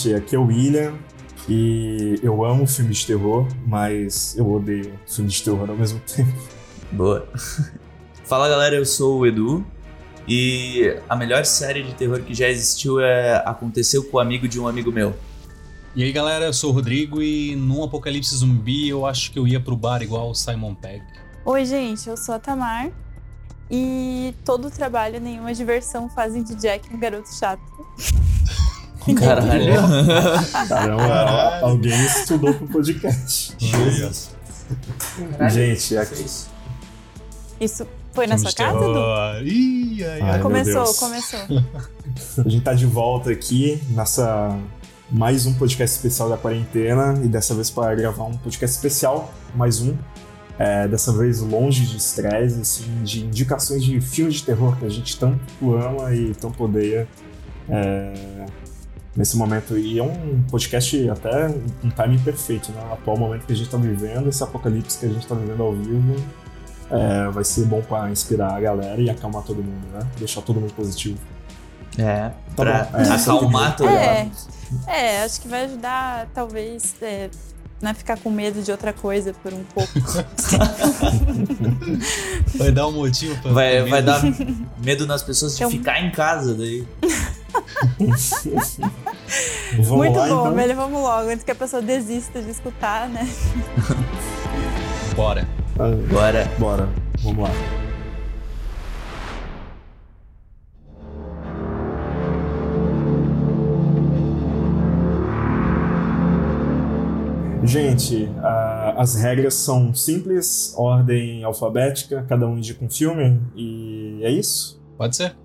gente, aqui é o William e eu amo filmes de terror, mas eu odeio filmes de terror ao mesmo tempo. Boa. Fala galera, eu sou o Edu e a melhor série de terror que já existiu é Aconteceu com o amigo de um amigo meu. E aí galera, eu sou o Rodrigo e num apocalipse zumbi eu acho que eu ia pro bar igual o Simon Pegg. Oi gente, eu sou a Tamar e todo trabalho, nenhuma diversão fazem de Jack um garoto chato. Caralho. Caramba, alguém estudou pro podcast. Jesus. Gente, aqui. Isso foi na sua casa, Edu? Ih, ai, Ai, Começou, começou. A gente tá de volta aqui nessa mais um podcast especial da quarentena e dessa vez para gravar um podcast especial, mais um. É, dessa vez longe de estresse, assim, de indicações de filmes de terror que a gente tanto ama e tanto odeia é, nesse momento. E é um podcast até um timing perfeito, né? O atual momento que a gente tá vivendo, esse apocalipse que a gente tá vivendo ao vivo. é, vai ser bom para inspirar a galera e acalmar todo mundo, né? Deixar todo mundo positivo. É, Tá pra bom, é. acalmar todo É. mundo. É, acho que vai ajudar, talvez, é, não ficar com medo de outra coisa por um pouco. Vai dar um motivo pra. Vai, vai dar medo nas pessoas de Eu- ficar em casa daí. Vamos Muito lá, bom, então? melhor vamos logo, antes que a pessoa desista de escutar, né? Bora. Ah, Bora. Bora, vamos lá. Gente, ah, as regras são simples, ordem alfabética, cada um indica um filme e é isso. Pode ser?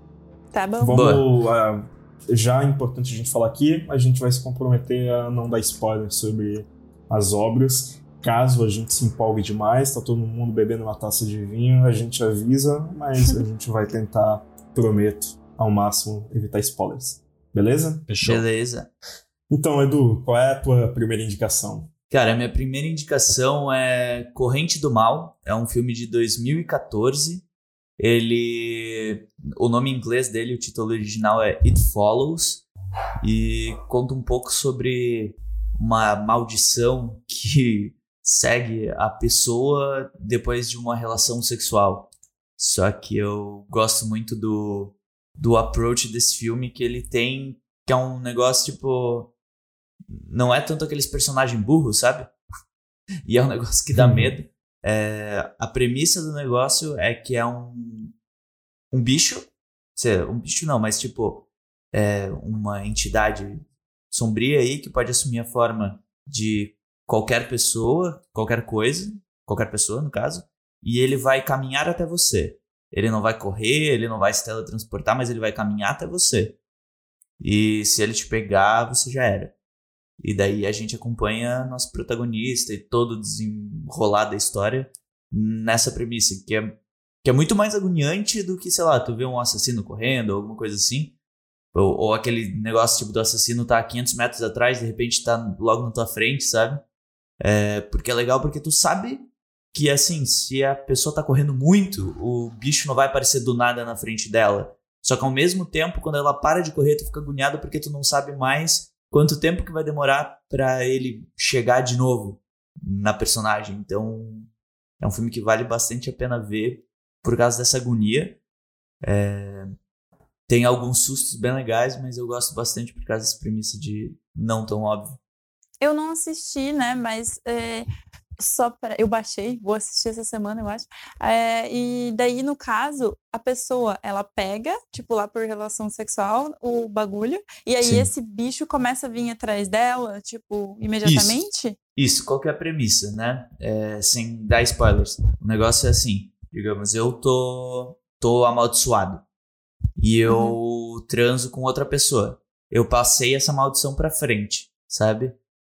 Tá bom. Vamos. ah, já é importante a gente falar aqui, a gente vai se comprometer a não dar spoiler sobre as obras. Caso a gente se empolgue demais, tá todo mundo bebendo uma taça de vinho, a gente avisa, mas a gente vai tentar, prometo, ao máximo, evitar spoilers. Beleza? Fechou. Beleza. Então, Edu, qual é a tua primeira indicação? Cara, minha primeira indicação é Corrente do Mal. É um filme de 2014. Ele. O nome em inglês dele, o título original é It Follows. E conta um pouco sobre uma maldição que segue a pessoa depois de uma relação sexual. Só que eu gosto muito do, do approach desse filme que ele tem, que é um negócio tipo não é tanto aqueles personagens burros, sabe? E é um negócio que dá Uhum. medo. É, a premissa do negócio é que é um, um bicho, um bicho não, mas tipo, é uma entidade sombria aí que pode assumir a forma de qualquer pessoa, qualquer coisa, qualquer pessoa no caso, e ele vai caminhar até você. Ele não vai correr, ele não vai se teletransportar, mas ele vai caminhar até você. E se ele te pegar, você já era. E daí a gente acompanha nosso protagonista e todo o desenrolar da história nessa premissa, que é, que é muito mais agoniante do que, sei lá, tu vê um assassino correndo ou alguma coisa assim. Ou, ou aquele negócio tipo do assassino tá a 500 metros atrás, de repente tá logo na tua frente, sabe? É, porque é legal porque tu sabe que, assim, se a pessoa tá correndo muito, o bicho não vai aparecer do nada na frente dela. Só que ao mesmo tempo, quando ela para de correr, tu fica agoniado porque tu não sabe mais quanto tempo que vai demorar pra ele chegar de novo na personagem. Então, é um filme que vale bastante a pena ver por causa dessa agonia. É, Tem alguns sustos bem legais, mas eu gosto bastante por causa dessa premissa de não tão óbvio. Eu não assisti, né? Mas é, só para eu baixei, vou assistir essa semana, eu acho. É, e daí, no caso, a pessoa ela pega, tipo, lá por relação sexual, o bagulho, e aí Sim. esse bicho começa a vir atrás dela, tipo, imediatamente. Isso, qual que é a premissa, né? É, sem dar spoilers. O negócio é assim, digamos, eu tô, tô amaldiçoado e eu transo com outra pessoa. Eu passei essa maldição pra frente, sabe?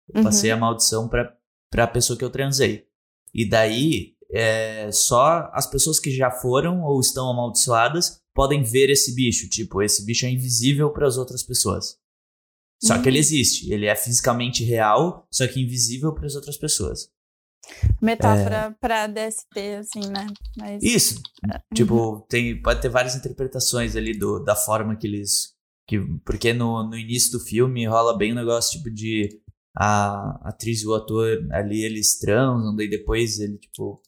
Eu Uhum. passei a maldição pra, pra pessoa que eu transei. E daí, é, só as pessoas que já foram ou estão amaldiçoadas podem ver esse bicho. Tipo, esse bicho é invisível para as outras pessoas. Só que Hum. ele existe. Ele é fisicamente real, só que invisível para as outras pessoas. Metáfora pra DST, assim, né? Mas, Isso. Tipo, tem, pode ter várias interpretações ali do, da forma que eles Que, porque no, no início do filme rola bem o um negócio tipo de a atriz e o ator ali, eles transam, daí depois ele, tipo.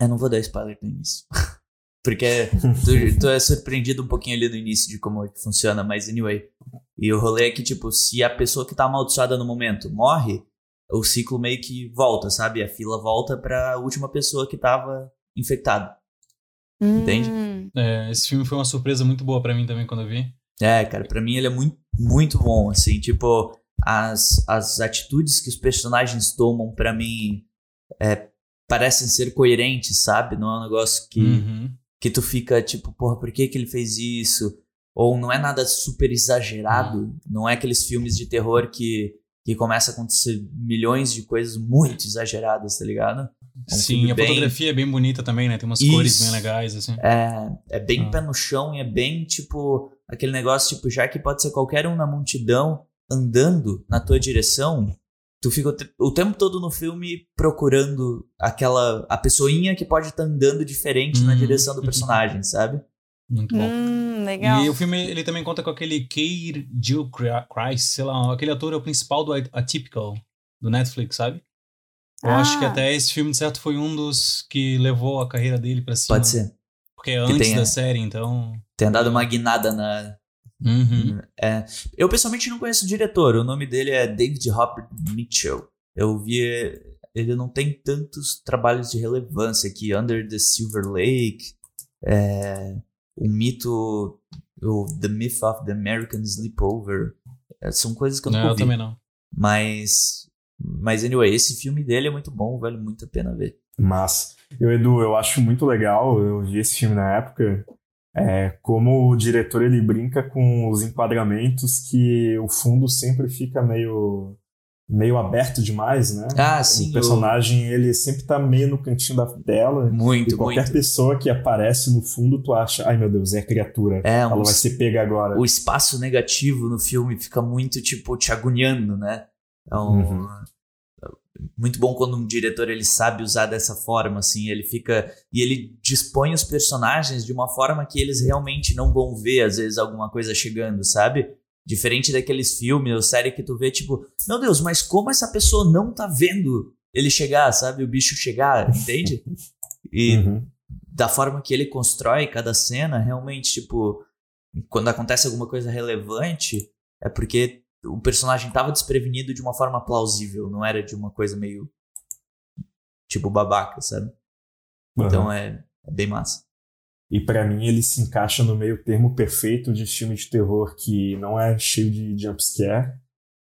Eu não vou dar spoiler no início. Porque tu, tu, é surpreendido um pouquinho ali no início de como é que funciona, mas anyway. E o rolê é que, tipo, se a pessoa que tá amaldiçoada no momento morre, o ciclo meio que volta, sabe? A fila volta pra última pessoa que tava infectada. Hum. Entende? É, esse filme foi uma surpresa muito boa para mim também quando eu vi. É, cara, para mim ele é muito, muito bom, assim, tipo, as, as atitudes que os personagens tomam para mim é, parecem ser coerentes, sabe? Não é um negócio que, uhum. que tu fica tipo, porra, por que, que ele fez isso? Ou não é nada super exagerado, uhum. não é aqueles filmes de terror que, que começa a acontecer milhões de coisas muito exageradas, tá ligado? É um Sim, a bem... fotografia é bem bonita também, né? Tem umas Isso. cores bem legais, assim. É, é bem ah. pé no chão e é bem, tipo, aquele negócio, tipo, já que pode ser qualquer um na multidão, andando na tua direção, tu fica o tempo todo no filme procurando aquela a pessoinha que pode estar tá andando diferente na uhum. direção do personagem, sabe? Muito bom. Hum, legal. E o filme ele também conta com aquele Keir Jill Christ, sei lá, aquele ator é o principal do Atypical do Netflix, sabe? Eu ah. acho que ah. até esse filme, de certo, foi um dos que levou a carreira dele pra cima. Pode ser. Porque é antes tenha, da série, então. Tem dado uma guinada na, Uhum. É, eu pessoalmente não conheço o diretor, o nome dele é David Hopper Mitchell. Eu vi. Ele não tem tantos trabalhos de relevância aqui. Under the Silver Lake, é, o mito. O The Myth of the American Sleepover. É, são coisas que eu não, não vi. Eu também não. Mas. Mas, anyway, esse filme dele é muito bom, vale muito a pena ver. Mas, eu, Edu, eu acho muito legal. Eu vi esse filme na época. É, como o diretor ele brinca com os enquadramentos que o fundo sempre fica meio meio aberto demais, né? Ah, sim. O personagem eu... ele sempre tá meio no cantinho da tela. Muito, e qualquer muito. pessoa que aparece no fundo, tu acha, ai meu Deus, é a criatura. É, Ela um... vai ser pega agora. O espaço negativo no filme fica muito, tipo, te agoniando, né? Então, uhum muito bom quando um diretor ele sabe usar dessa forma, assim, ele fica e ele dispõe os personagens de uma forma que eles realmente não vão ver às vezes alguma coisa chegando, sabe? Diferente daqueles filmes ou série que tu vê tipo, meu Deus, mas como essa pessoa não tá vendo ele chegar, sabe? O bicho chegar, entende? E uhum. da forma que ele constrói cada cena, realmente, tipo, quando acontece alguma coisa relevante, é porque o personagem estava desprevenido de uma forma plausível, não era de uma coisa meio tipo babaca, sabe? Uhum. Então é, é, bem massa. E para mim ele se encaixa no meio termo perfeito de filme de terror que não é cheio de jumpscare,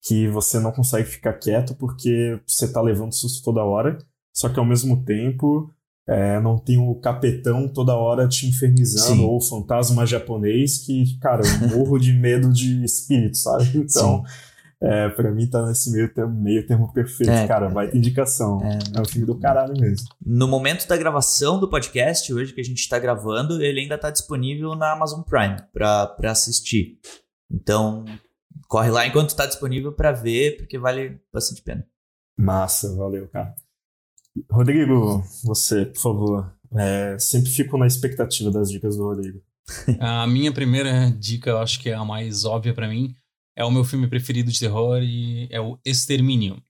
que você não consegue ficar quieto porque você tá levando susto toda hora, só que ao mesmo tempo é, não tem o capetão toda hora te infernizando, Sim. ou o fantasma japonês, que, cara, eu morro de medo de espírito, sabe? Então, é, pra mim tá nesse meio termo, meio termo perfeito, é, cara, vai ter indicação. É, é um filme do caralho mesmo. No momento da gravação do podcast, hoje que a gente tá gravando, ele ainda tá disponível na Amazon Prime pra, pra assistir. Então, corre lá enquanto tá disponível para ver, porque vale bastante pena. Massa, valeu, cara. Rodrigo, você, por favor. É, sempre fico na expectativa das dicas do Rodrigo. A minha primeira dica, eu acho que é a mais óbvia para mim, é o meu filme preferido de terror e é o Extermínio,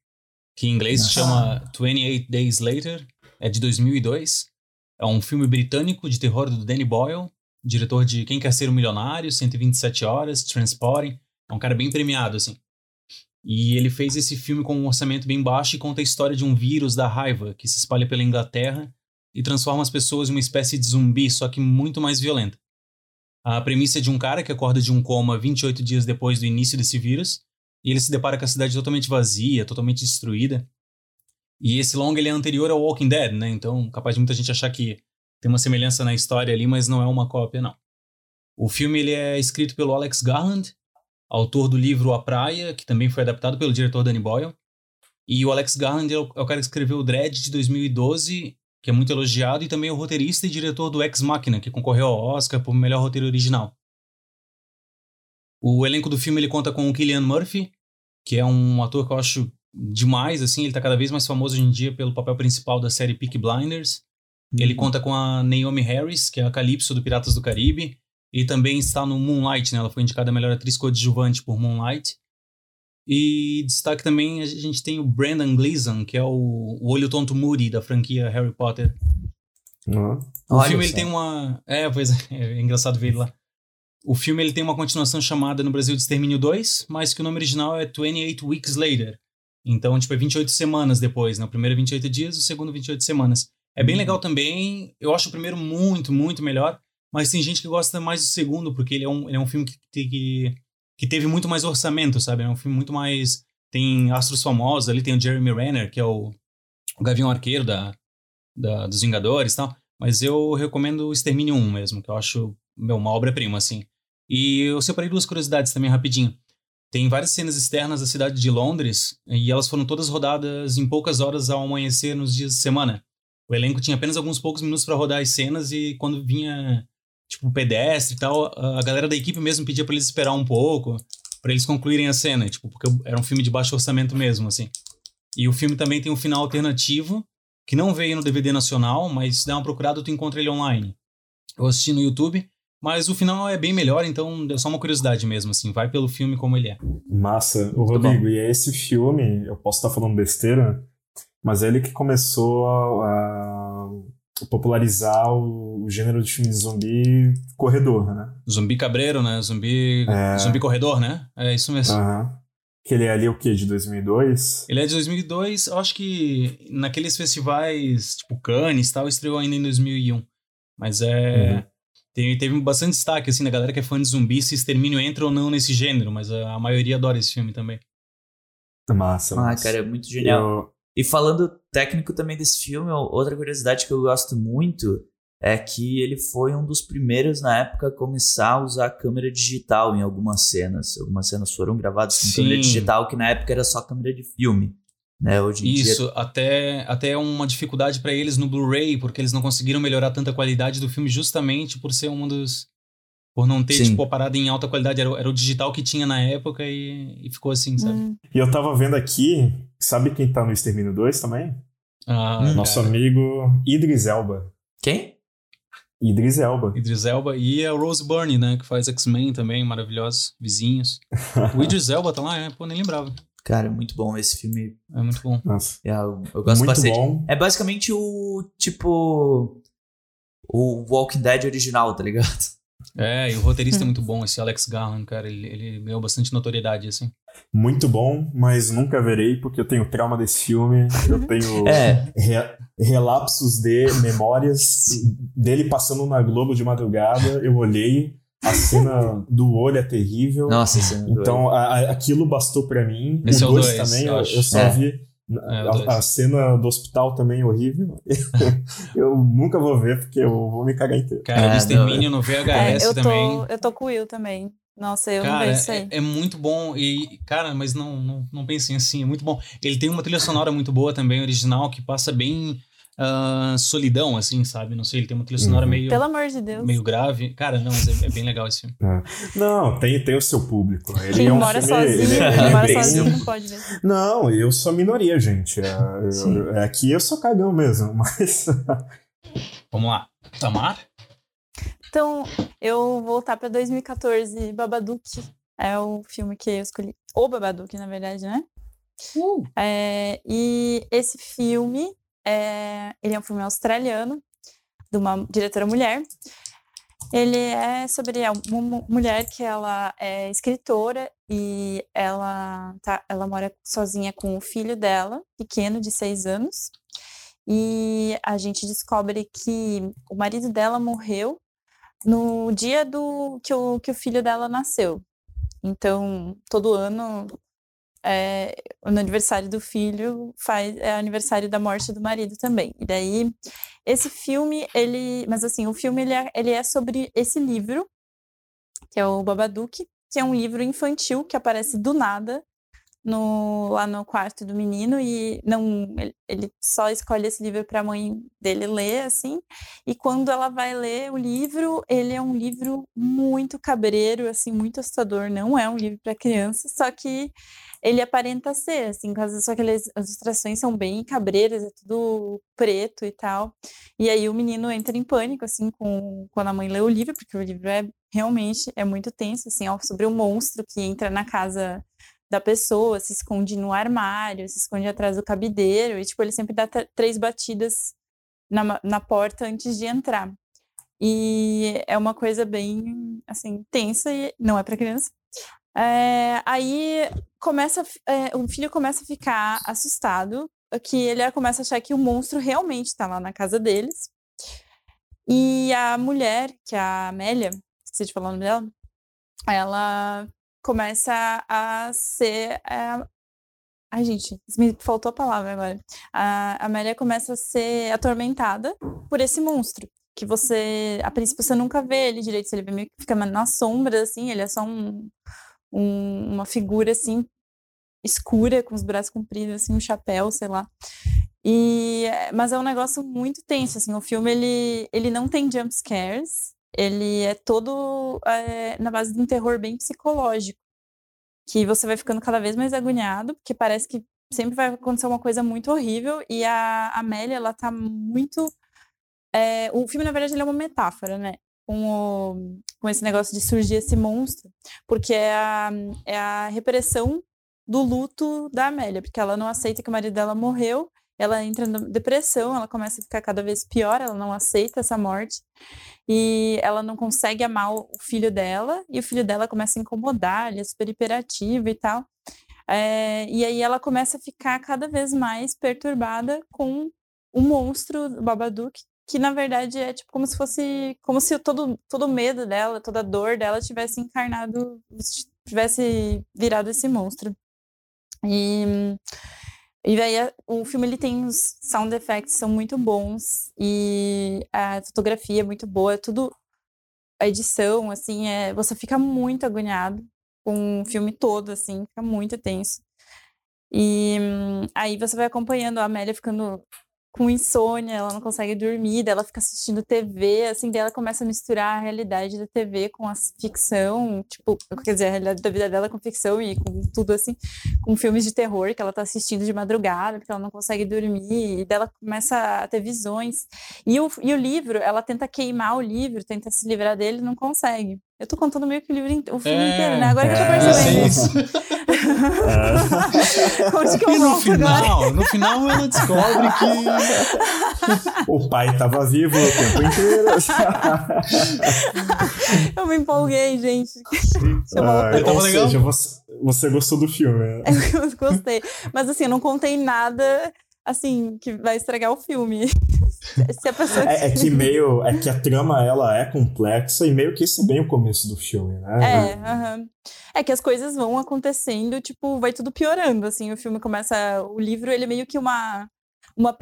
que em inglês se chama 28 Days Later, é de 2002. É um filme britânico de terror do Danny Boyle, diretor de Quem Quer Ser um Milionário, 127 Horas, Transporting. É um cara bem premiado, assim. E ele fez esse filme com um orçamento bem baixo e conta a história de um vírus da raiva que se espalha pela Inglaterra e transforma as pessoas em uma espécie de zumbi, só que muito mais violenta. A premissa é de um cara que acorda de um coma 28 dias depois do início desse vírus e ele se depara com a cidade totalmente vazia, totalmente destruída. E esse longa ele é anterior ao Walking Dead, né? Então, capaz de muita gente achar que tem uma semelhança na história ali, mas não é uma cópia, não. O filme ele é escrito pelo Alex Garland autor do livro A Praia, que também foi adaptado pelo diretor Danny Boyle. E o Alex Garland é o, é o cara que escreveu o Dread de 2012, que é muito elogiado, e também é o roteirista e diretor do Ex Machina, que concorreu ao Oscar por melhor roteiro original. O elenco do filme ele conta com o Killian Murphy, que é um ator que eu acho demais, assim, ele está cada vez mais famoso hoje em dia pelo papel principal da série Peaky Blinders. Uhum. Ele conta com a Naomi Harris, que é a Calypso do Piratas do Caribe, E também está no Moonlight, né? Ela foi indicada a melhor atriz coadjuvante por Moonlight. E destaque também, a gente tem o Brandon Gleeson, que é o, o olho tonto Moody da franquia Harry Potter. Uhum. O Olha filme ele tem uma. É, pois é, é engraçado ver ele lá. O filme ele tem uma continuação chamada no Brasil de Extermínio 2, mas que o nome original é 28 Weeks Later. Então, tipo, é 28 semanas depois, né? O primeiro é 28 dias, o segundo 28 semanas. É bem legal também. Eu acho o primeiro muito, muito melhor. Mas tem gente que gosta mais do segundo, porque ele é um, ele é um filme que, que, que teve muito mais orçamento, sabe? É um filme muito mais. Tem astros famosos ali, tem o Jeremy Renner, que é o, o Gavião Arqueiro da, da, dos Vingadores e tal. Mas eu recomendo o Extermínio 1 mesmo, que eu acho meu, uma obra-prima, assim. E eu separei duas curiosidades também rapidinho. Tem várias cenas externas da cidade de Londres e elas foram todas rodadas em poucas horas ao amanhecer nos dias de semana. O elenco tinha apenas alguns poucos minutos para rodar as cenas e quando vinha tipo pedestre e tal, a galera da equipe mesmo pedia para eles esperar um pouco para eles concluírem a cena, tipo, porque era um filme de baixo orçamento mesmo, assim. E o filme também tem um final alternativo que não veio no DVD nacional, mas se dá uma procurada tu encontra ele online. Eu assisti no YouTube, mas o final é bem melhor, então é só uma curiosidade mesmo, assim, vai pelo filme como ele é. Massa. O Rodrigo, e é esse filme, eu posso estar falando besteira, mas é ele que começou a popularizar o, o gênero de filme de zumbi corredor, né? Zumbi cabreiro, né? Zumbi, É. zumbi corredor, né? É isso mesmo. Aham. Que ele é ali o quê? De 2002? Ele é de 2002, eu acho que naqueles festivais, tipo Cannes e tal, estreou ainda em 2001. Mas é... Uhum. Tem, teve bastante destaque, assim, da galera que é fã de zumbi, se Extermínio entra ou não nesse gênero, mas a, a maioria adora esse filme também. Massa, Ah, massa. cara, é muito genial. Eu- E falando técnico também desse filme, outra curiosidade que eu gosto muito é que ele foi um dos primeiros na época a começar a usar câmera digital em algumas cenas. Algumas cenas foram gravadas com Sim. câmera digital, que na época era só câmera de filme. Né? Hoje em dia Isso, até, até é uma dificuldade pra eles no Blu-ray, porque eles não conseguiram melhorar tanta qualidade do filme justamente por ser um dos... Por não ter, Sim. tipo, a parada em alta qualidade. Era, o- era o digital que tinha na época e, e ficou assim, sabe? Hum. E eu tava vendo aqui, sabe quem tá no Extermínio 2 também? Ah, Hum. Nosso cara. amigo Idris Elba. Quem? Idris Elba. Idris Elba e a Rose Byrne, né? Que faz X-Men também, maravilhosos, vizinhos. O Idris Elba tá lá, é, pô, nem lembrava. Cara, muito bom esse filme. É muito bom. Nossa. é, Eu, eu gosto Muito bastante. bom. É basicamente o tipo. O Walking Dead original, tá ligado? É, e o roteirista é muito bom, esse Alex Garland, cara, ele, ele ganhou bastante notoriedade, assim. Muito bom, mas nunca verei porque eu tenho trauma desse filme. Eu tenho É. re- relapsos de memórias dele passando na Globo de madrugada. Eu olhei, a cena do olho é terrível. Nossa, é Então a- a- aquilo bastou pra mim. Esse é o o 2 dois, também, eu eu só É. vi. É, a, a cena do hospital também é horrível. eu nunca vou ver porque eu vou me cagar inteiro. Cara, É, o Extermínio no É, VHS eu, tô, também. eu tô com o Will também. Nossa, eu não Cara, vejo isso aí. é, é muito bom e, cara, mas não, não, não pensem assim, é muito bom. Ele tem uma trilha sonora muito boa também, original, que passa bem ah, solidão, assim, sabe? Não sei, ele tem uma trilha sonora Uhum. meio, Pelo amor de Deus. meio grave. Cara, não, mas é, é bem legal esse filme. Não, tem, tem o seu público. Ele Quem é um mora filme, sozinho, ele- ele é mora bem- sozinho não pode ver. Não, eu sou minoria, gente. É, eu- Sim. é aqui eu sou cagão mesmo, mas. Vamos lá. Tamar? Então, eu vou voltar pra 2014, Babadook. É o filme que eu escolhi. O Babadook, na verdade, né? É, e esse filme, é, ele é um filme australiano, de uma diretora mulher. Ele é sobre uma mu- mulher que ela é escritora e ela, tá, ela mora sozinha com o filho dela, pequeno, de seis anos. E a gente descobre que o marido dela morreu no dia do que o, que o filho dela nasceu. Então, todo ano, é, no aniversário do filho, faz, é aniversário da morte do marido também. E daí, esse filme, ele. Mas assim, o filme ele é, ele é sobre esse livro, que é o Babadook, que é um livro infantil que aparece do nada no, lá no quarto do menino e não ele, ele só escolhe esse livro para a mãe dele ler assim e quando ela vai ler o livro ele é um livro muito cabreiro assim muito assustador não é um livro para criança só que ele aparenta ser assim só que as ilustrações são bem cabreiras é tudo preto e tal e aí o menino entra em pânico assim com quando a mãe lê o livro porque o livro é realmente é muito tenso assim ó, sobre um monstro que entra na casa da pessoa, se esconde no armário, se esconde atrás do cabideiro, e tipo, ele sempre dá três batidas na, na porta antes de entrar. E é uma coisa bem, assim, tensa e não é para criança. É, aí começa, é, o filho começa a ficar assustado, que ele começa a achar que o monstro realmente está lá na casa deles. E a mulher, que é a Amélia, esqueci de falar o nome dela, ela começa a ser. É... Ai, gente, me faltou a palavra agora. A Amélia começa a ser atormentada por esse monstro. Que você, a princípio, você nunca vê ele direito, ele fica na sombra, assim, ele é só um, um, uma figura, assim, escura, com os braços compridos, assim, um chapéu, sei lá. E, mas é um negócio muito tenso, assim, o filme, ele, ele não tem jump scares, ele é todo é, na base de um terror bem psicológico, que você vai ficando cada vez mais agoniado, porque parece que sempre vai acontecer uma coisa muito horrível, e a Amélia, ela tá muito... É, o filme, na verdade, ele é uma metáfora, né? Com, o, com esse negócio de surgir esse monstro, porque é a, é a repressão do luto da Amélia, porque ela não aceita que o marido dela morreu, ela entra em depressão, ela começa a ficar cada vez pior, ela não aceita essa morte e ela não consegue amar o filho dela e o filho dela começa a incomodar, ele é super hiperativo e tal. É, e aí ela começa a ficar cada vez mais perturbada com o monstro do Babadook, que na verdade é tipo como se fosse como se todo todo medo dela, toda dor dela tivesse encarnado, tivesse virado esse monstro. E e aí o filme ele tem os sound effects são muito bons e a fotografia é muito boa, tudo a edição assim, é, você fica muito agoniado com o filme todo assim, fica muito tenso. E aí você vai acompanhando a Amélia ficando com insônia, ela não consegue dormir, ela fica assistindo TV, assim, daí ela começa a misturar a realidade da TV com a ficção, tipo, quer dizer, a realidade da vida dela com ficção e com tudo assim, com filmes de terror que ela tá assistindo de madrugada, porque ela não consegue dormir, e daí ela começa a ter visões. E o, e o livro, ela tenta queimar o livro, tenta se livrar dele, não consegue. Eu tô contando meio que o livro, o filme é, inteiro, né? Agora é, que eu tô é, percebendo. Isso. é. Onde que eu e no final, agora? no final ela descobre que o pai tava vivo o tempo inteiro. eu me empolguei, gente. Ah, ou legal? seja, você, você gostou do filme. Né? Eu gostei. Mas assim, eu não contei nada assim, que vai estragar o filme. Se a pessoa... é, é, que meio. É que a trama ela é complexa e meio que esse é bem o começo do filme, né? É, uh -huh. é que as coisas vão acontecendo, tipo, vai tudo piorando, assim, o filme começa. O livro, ele é meio que uma. Uma,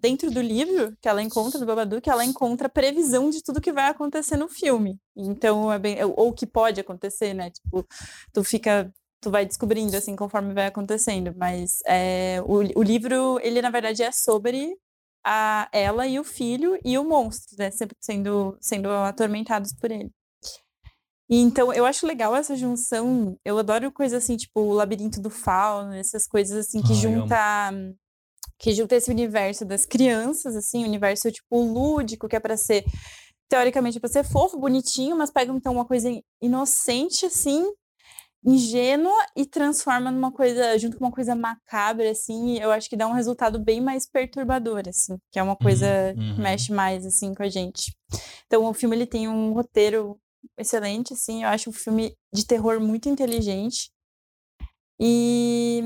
dentro do livro que ela encontra do Babadook, ela encontra previsão de tudo que vai acontecer no filme. Então, é bem, ou que pode acontecer, né? Tipo, tu fica tu vai descobrindo assim conforme vai acontecendo. Mas é, o, o livro, ele na verdade é sobre a ela e o filho e o monstro, né? Sempre sendo, sendo atormentados por ele. Então, eu acho legal essa junção. Eu adoro coisas assim, tipo o labirinto do fauno, essas coisas assim que Ai, junta que junta esse universo das crianças, assim, universo tipo lúdico, que é para ser teoricamente para ser fofo, bonitinho, mas pega então uma coisa inocente assim ingênua e transforma numa coisa, junto com uma coisa macabra, assim, eu acho que dá um resultado bem mais perturbador, assim, que é uma coisa uhum. que mexe mais, assim, com a gente. Então, o filme, ele tem um roteiro excelente, assim, eu acho um filme de terror muito inteligente. E...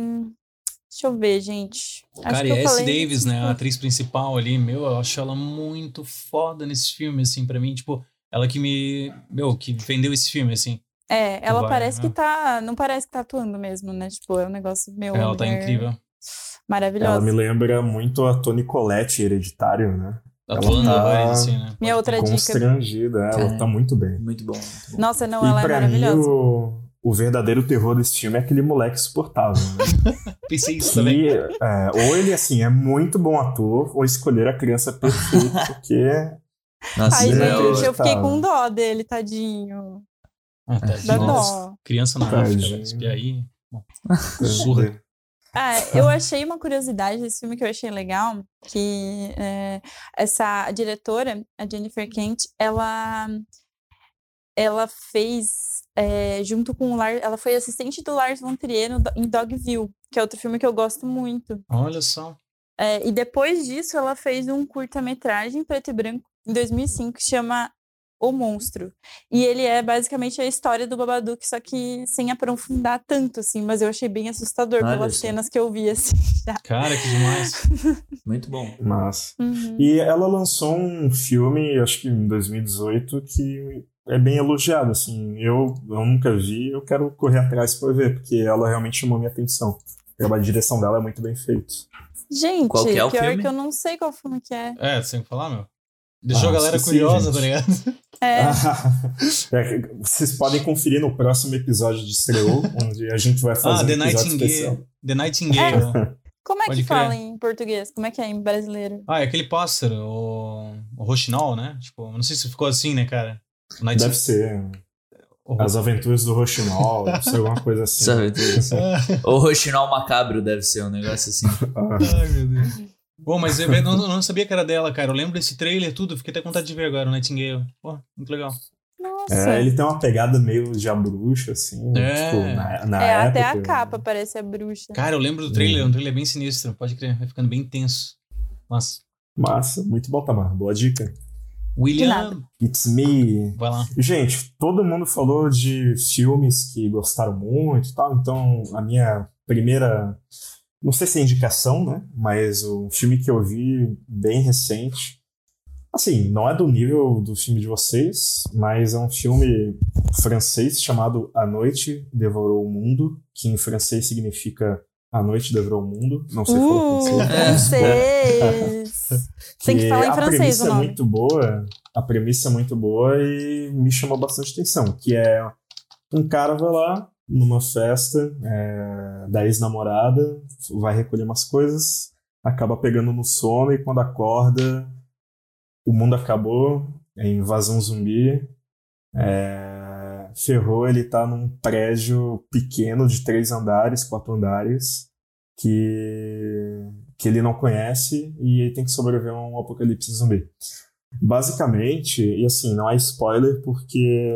Deixa eu ver, gente. Acho Cara, e a S. Davis, né, a atriz principal ali, meu, eu acho ela muito foda nesse filme, assim, para mim, tipo, ela que me, meu, que vendeu esse filme, assim. É, ela vai, parece né? que tá. Não parece que tá atuando mesmo, né? Tipo, é um negócio meu. Ela tá incrível. Maravilhosa. Ela me lembra muito a Toni Collette hereditário, né? Atuando tá agora, assim, né? Minha outra constrangida, dica. ela é. tá muito bem. Muito bom, muito bom. Nossa, não, e ela é maravilhosa. Mim, o, o verdadeiro terror desse filme é aquele moleque suportável. Né? Pensei isso também. É, ou ele, assim, é muito bom ator, ou escolher a criança perfeita, porque. Nossa, Ai, é, eu- gente, eu fiquei com dó dele, tadinho. Ah, tá. Dá Nossa, dó. Criança na. África, vai espiar aí. Bom, surra. Ah, eu achei uma curiosidade desse filme que eu achei legal, que é, essa diretora, a Jennifer Kent, ela ela fez é, junto com o Lars, ela foi assistente do Lars von Trier no em Dogville, que é outro filme que eu gosto muito. Olha só. É, e depois disso, ela fez um curta-metragem preto e branco em 2005 que chama O Monstro. E ele é basicamente a história do Babadook, só que sem aprofundar tanto, assim. Mas eu achei bem assustador Olha pelas só. cenas que eu vi, assim. já. Cara, que demais. Muito bom. Mas. Uhum. E ela lançou um filme, acho que em 2018, que é bem elogiado, assim. Eu, eu nunca vi, eu quero correr atrás pra ver, porque ela realmente chamou minha atenção. O trabalho de direção dela é muito bem feito. Gente, Qual que é o pior filme? que eu não sei qual filme que é. É, você tem que falar, meu. Deixou Ah, a galera esqueci, curiosa, gente. tá ligado? É, É, vocês podem conferir no próximo episódio de Estreou, onde a gente vai fazer Ah, The um episódio especial. Nightingale. The Nightingale. né? como é Pode que crer. fala em português? Como é que é em brasileiro? Ah, é aquele pássaro, o, o roxinol, né? Tipo, não sei se ficou assim, né, cara? O Night... Deve ser o- As Aventuras do Roxinol, deve ser alguma coisa assim. Deus. Ah, O Roxinol Macabro deve ser um negócio assim. Ah, Ai, meu Deus. Pô, mas eu, não, não sabia que era dela, cara. Eu lembro desse trailer, tudo. Fiquei até com vontade de ver agora, o Nightingale. Pô, muito legal. Nossa. é, ele tem uma pegada meio de a bruxa, assim, É. tipo, na, na É, época. até a capa parece a bruxa. Cara, eu lembro do trailer, um trailer bem sinistro. Pode crer, vai ficando bem tenso. Mas, Massa, muito bom, Tamar. Boa dica. William. It's me. vai lá. Gente, todo mundo falou de filmes que gostaram muito e tal, então a minha primeira. Não sei se é indicação, né? Mas o filme que eu vi bem recente. Assim, não é do nível do filme de vocês, mas é um filme francês chamado A Noite Devorou o Mundo, que em francês significa A Noite Devorou o Mundo. Não sei falar Uh, francês. francês! Tem que falar em a francês premissa o é muito boa, a premissa é muito boa e me chamou bastante atenção, que é um cara vai lá numa festa é, da ex-namorada, vai recolher umas coisas, acaba pegando no sono e quando acorda o mundo acabou, é invasão zumbi, é, ferrou, ele tá num prédio pequeno de três andares, quatro andares, que, que ele não conhece e ele tem que sobreviver a um apocalipse zumbi. Basicamente, e assim, não é spoiler porque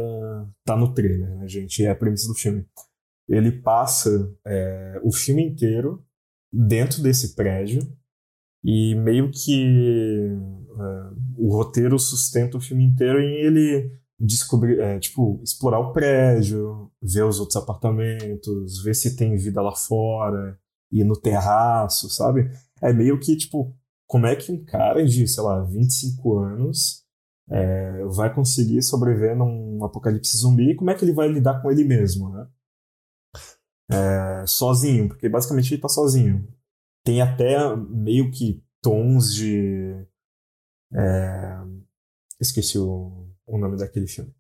tá no trailer, né, gente? É a premissa do filme. Ele passa é, o filme inteiro dentro desse prédio e meio que é, o roteiro sustenta o filme inteiro em ele descobrir, é, tipo, explorar o prédio, ver os outros apartamentos, ver se tem vida lá fora, ir no terraço, sabe? É meio que, tipo, como é que um cara de, sei lá, 25 anos é, vai conseguir sobreviver num apocalipse zumbi e como é que ele vai lidar com ele mesmo, né? É, sozinho, porque basicamente ele tá sozinho. Tem até meio que tons de. é, esqueci o, o nome daquele filme.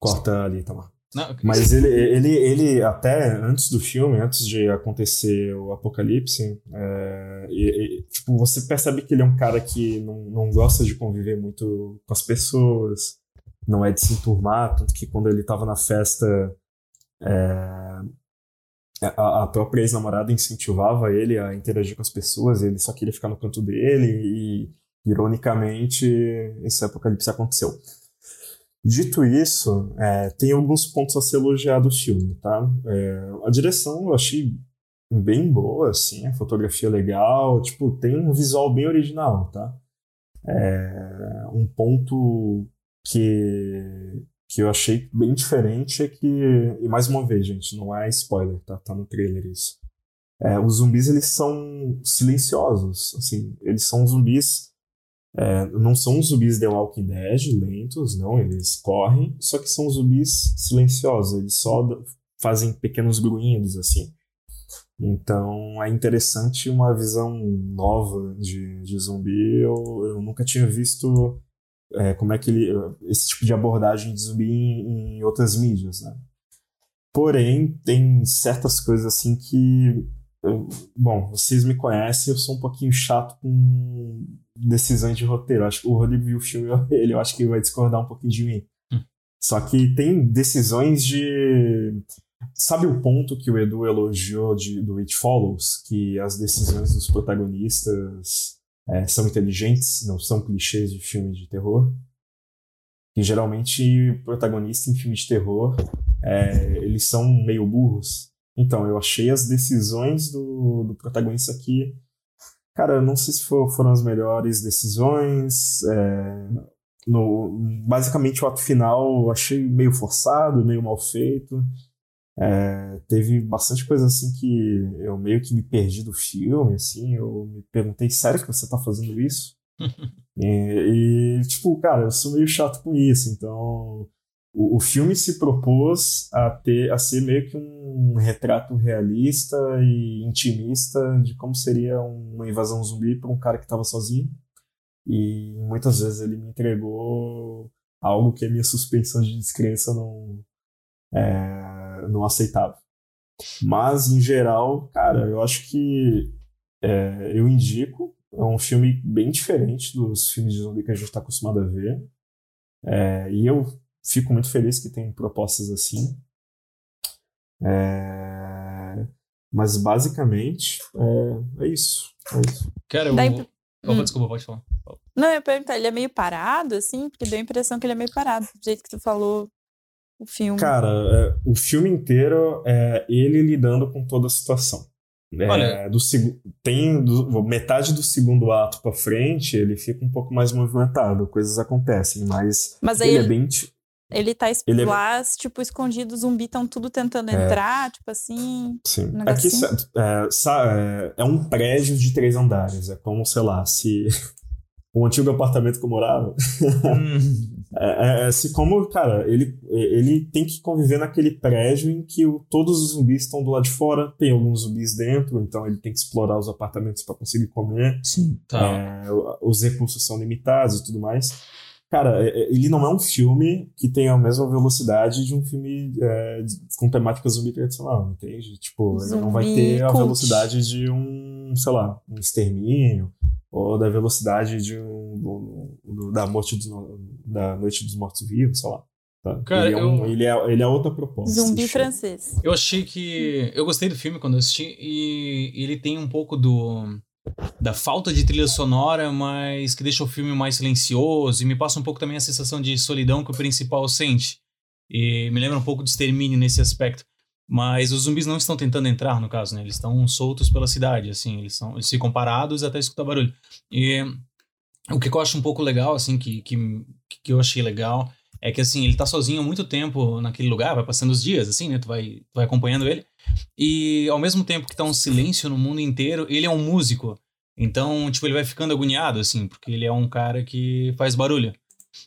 Corta ali, Tamar. Não, Mas ele, ele, ele, até antes do filme, antes de acontecer o apocalipse, é, e- e, tipo, você percebe que ele é um cara que não, não gosta de conviver muito com as pessoas, não é de se enturmar, tanto que quando ele tava na festa, é, a, a própria ex-namorada incentivava ele a interagir com as pessoas, ele só queria ficar no canto dele e, ironicamente, esse apocalipse aconteceu. Dito isso, é, tem alguns pontos a ser elogiado do filme, tá? É, a direção eu achei bem boa, assim, a fotografia legal, tipo, tem um visual bem original, tá? É, um ponto que, que eu achei bem diferente é que, e mais uma vez, gente, não é spoiler, tá? Tá no trailer isso. É, os zumbis, eles são silenciosos, assim, eles são zumbis é, não são zumbis The Walking Dead, lentos, não, eles correm, só que são zumbis silenciosos, eles só fazem pequenos grunhidos, assim. Então é interessante uma visão nova de, de zumbi. Eu, eu nunca tinha visto é, como é que ele, esse tipo de abordagem de zumbi em, em outras mídias, né? porém, tem certas coisas assim que. Eu- bom, vocês me conhecem, eu sou um pouquinho chato com decisões de roteiro. Acho que o Rodrigo viu o filme, ele eu acho que vai discordar um pouquinho de mim. Hum. Só que tem decisões de. Sabe o ponto que o Edu elogiou de, do It Follows? Que as decisões dos protagonistas é, são inteligentes, não são clichês de filme de terror? Que geralmente o protagonista em filme de terror é, eles são meio burros. Então, eu achei as decisões do, do protagonista aqui. Cara, não sei se for- foram as melhores decisões. é, no, basicamente, o ato final eu achei meio forçado, meio mal feito. É, teve bastante coisa assim que eu meio que me perdi do filme, assim. Eu me perguntei, sério que você tá fazendo isso? E, e, tipo, cara, eu sou meio chato com isso, então o, o filme se propôs a ter a ser meio que um retrato realista e intimista de como seria uma invasão zumbi para um cara que estava sozinho. E muitas vezes ele me entregou algo que a minha suspensão de descrença não é, não aceitava. Mas em geral, cara, eu acho que é, eu indico. É um filme bem diferente dos filmes de zumbi que a gente está acostumado a ver. É, e eu fico muito feliz que tem propostas assim. É, mas basicamente é, é isso. É isso. Cara, eu. Daí- Opa, Hum. desculpa, pode falar. Não, eu ia perguntar, ele é meio parado, assim? Porque deu a impressão que ele é meio parado, do jeito que tu falou o filme. Cara, é, o filme inteiro é ele lidando com toda a situação. É, Olha- do tem do- metade do segundo ato pra frente, ele fica um pouco mais movimentado, coisas acontecem, mas Mas aí ele é ele, bem. Ele tá es- ele é- lá, tipo, escondido, os zumbi estão tudo tentando É. entrar, tipo assim. Sim. Um Aqui é, sa- é, é um prédio de três andares. É como, sei lá, se. O antigo apartamento que eu morava. Hum, É, é, é se como, cara, ele, ele tem que conviver naquele prédio em que o- todos os zumbis estão do lado de fora, tem alguns zumbis dentro, então ele tem que explorar os apartamentos para conseguir comer. sim. Tá. É, os recursos são limitados e tudo mais. Cara, é- é- ele não é um filme que tem a mesma velocidade de um filme é, com temática zumbi tradicional, entende? Tipo, ele não vai Zumbi ter a cult. velocidade de um, sei lá, um extermínio, ou da velocidade de um, do- do- da morte dos, da Noite dos Mortos-Vivos, sei lá. tá? Cara, ele, é um- eu- ele, é, ele é outra proposta. Zumbi eu- francês. Eu achei que. Eu gostei do filme quando eu assisti, e ele tem um pouco do. Da falta de trilha sonora, mas que deixa o filme mais silencioso e me passa um pouco também a sensação de solidão que o principal sente. E me lembra um pouco de extermínio nesse aspecto. Mas os zumbis não estão tentando entrar, no caso, né? Eles estão soltos pela cidade, assim. Eles, são, eles ficam parados até escutar barulho. E o que eu acho um pouco legal, assim, que, que, que eu achei legal, é que, assim, ele tá sozinho há muito tempo naquele lugar, vai passando os dias, assim, né? Tu vai, tu vai acompanhando ele. E ao mesmo tempo que tá um silêncio no mundo inteiro, ele é um músico. Então, tipo, ele vai ficando agoniado, assim, porque ele é um cara que faz barulho.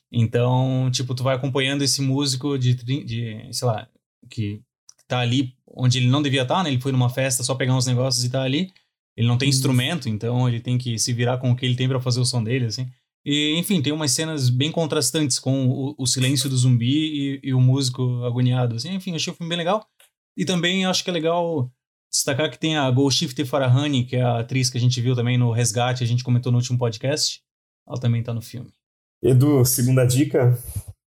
Então, tipo, tu vai acompanhando esse músico de, de sei lá, que tá ali onde ele não devia estar, né? Ele foi numa festa só pegar uns negócios e tá ali. Ele não tem instrumento, então ele tem que se virar com o que ele tem pra fazer o som dele, assim. E, enfim, tem umas cenas bem contrastantes com o, o silêncio do zumbi e, e o músico agoniado, assim. Enfim, achei o filme bem legal. E também acho que é legal destacar que tem a Golshifteh Farahani, que é a atriz que a gente viu também no Resgate, a gente comentou no último podcast. Ela também tá no filme. Edu, segunda dica.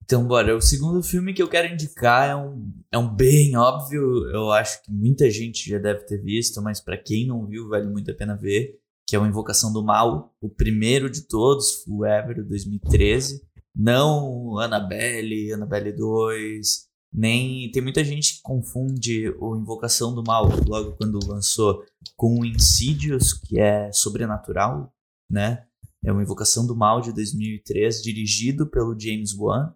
Então, bora. O segundo filme que eu quero indicar é um, é um bem óbvio. Eu acho que muita gente já deve ter visto, mas pra quem não viu, vale muito a pena ver. Que é o Invocação do Mal, o primeiro de todos, o Ever, 2013. Não Annabelle, Annabelle 2, nem. Tem muita gente que confunde o Invocação do Mal, logo quando lançou, com o Insidious, que é sobrenatural, né? É uma Invocação do Mal de 2003, dirigido pelo James Wan.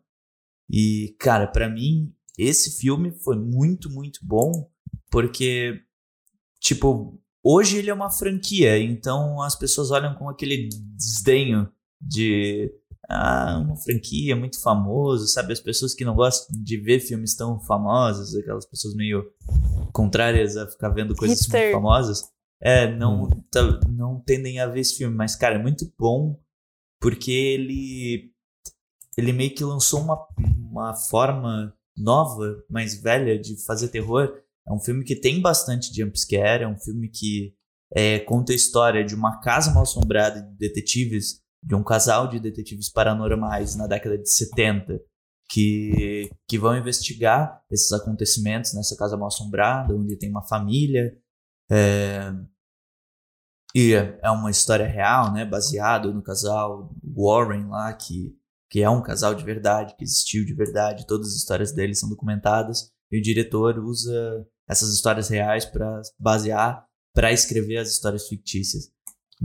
E, cara, pra mim, esse filme foi muito, muito bom, porque, tipo, hoje ele é uma franquia, então as pessoas olham com aquele desdenho de. Ah, uma franquia muito famoso, sabe? As pessoas que não gostam de ver filmes tão famosos, aquelas pessoas meio contrárias a ficar vendo coisas Hipster. muito famosas, é, não, tá- não tendem a ver esse filme. Mas, cara, é muito bom porque ele ele meio que lançou uma, uma forma nova, mais velha de fazer terror. É um filme que tem bastante jumpscare, é um filme que é, conta a história de uma casa mal assombrada de detetives, de um casal de detetives paranormais na década de 70, que, que vão investigar esses acontecimentos nessa casa mal assombrada, onde tem uma família. É, e é uma história real, né? Baseado no casal Warren lá, que, que é um casal de verdade, que existiu de verdade. Todas as histórias deles são documentadas. E o diretor usa essas histórias reais para basear, para escrever as histórias fictícias.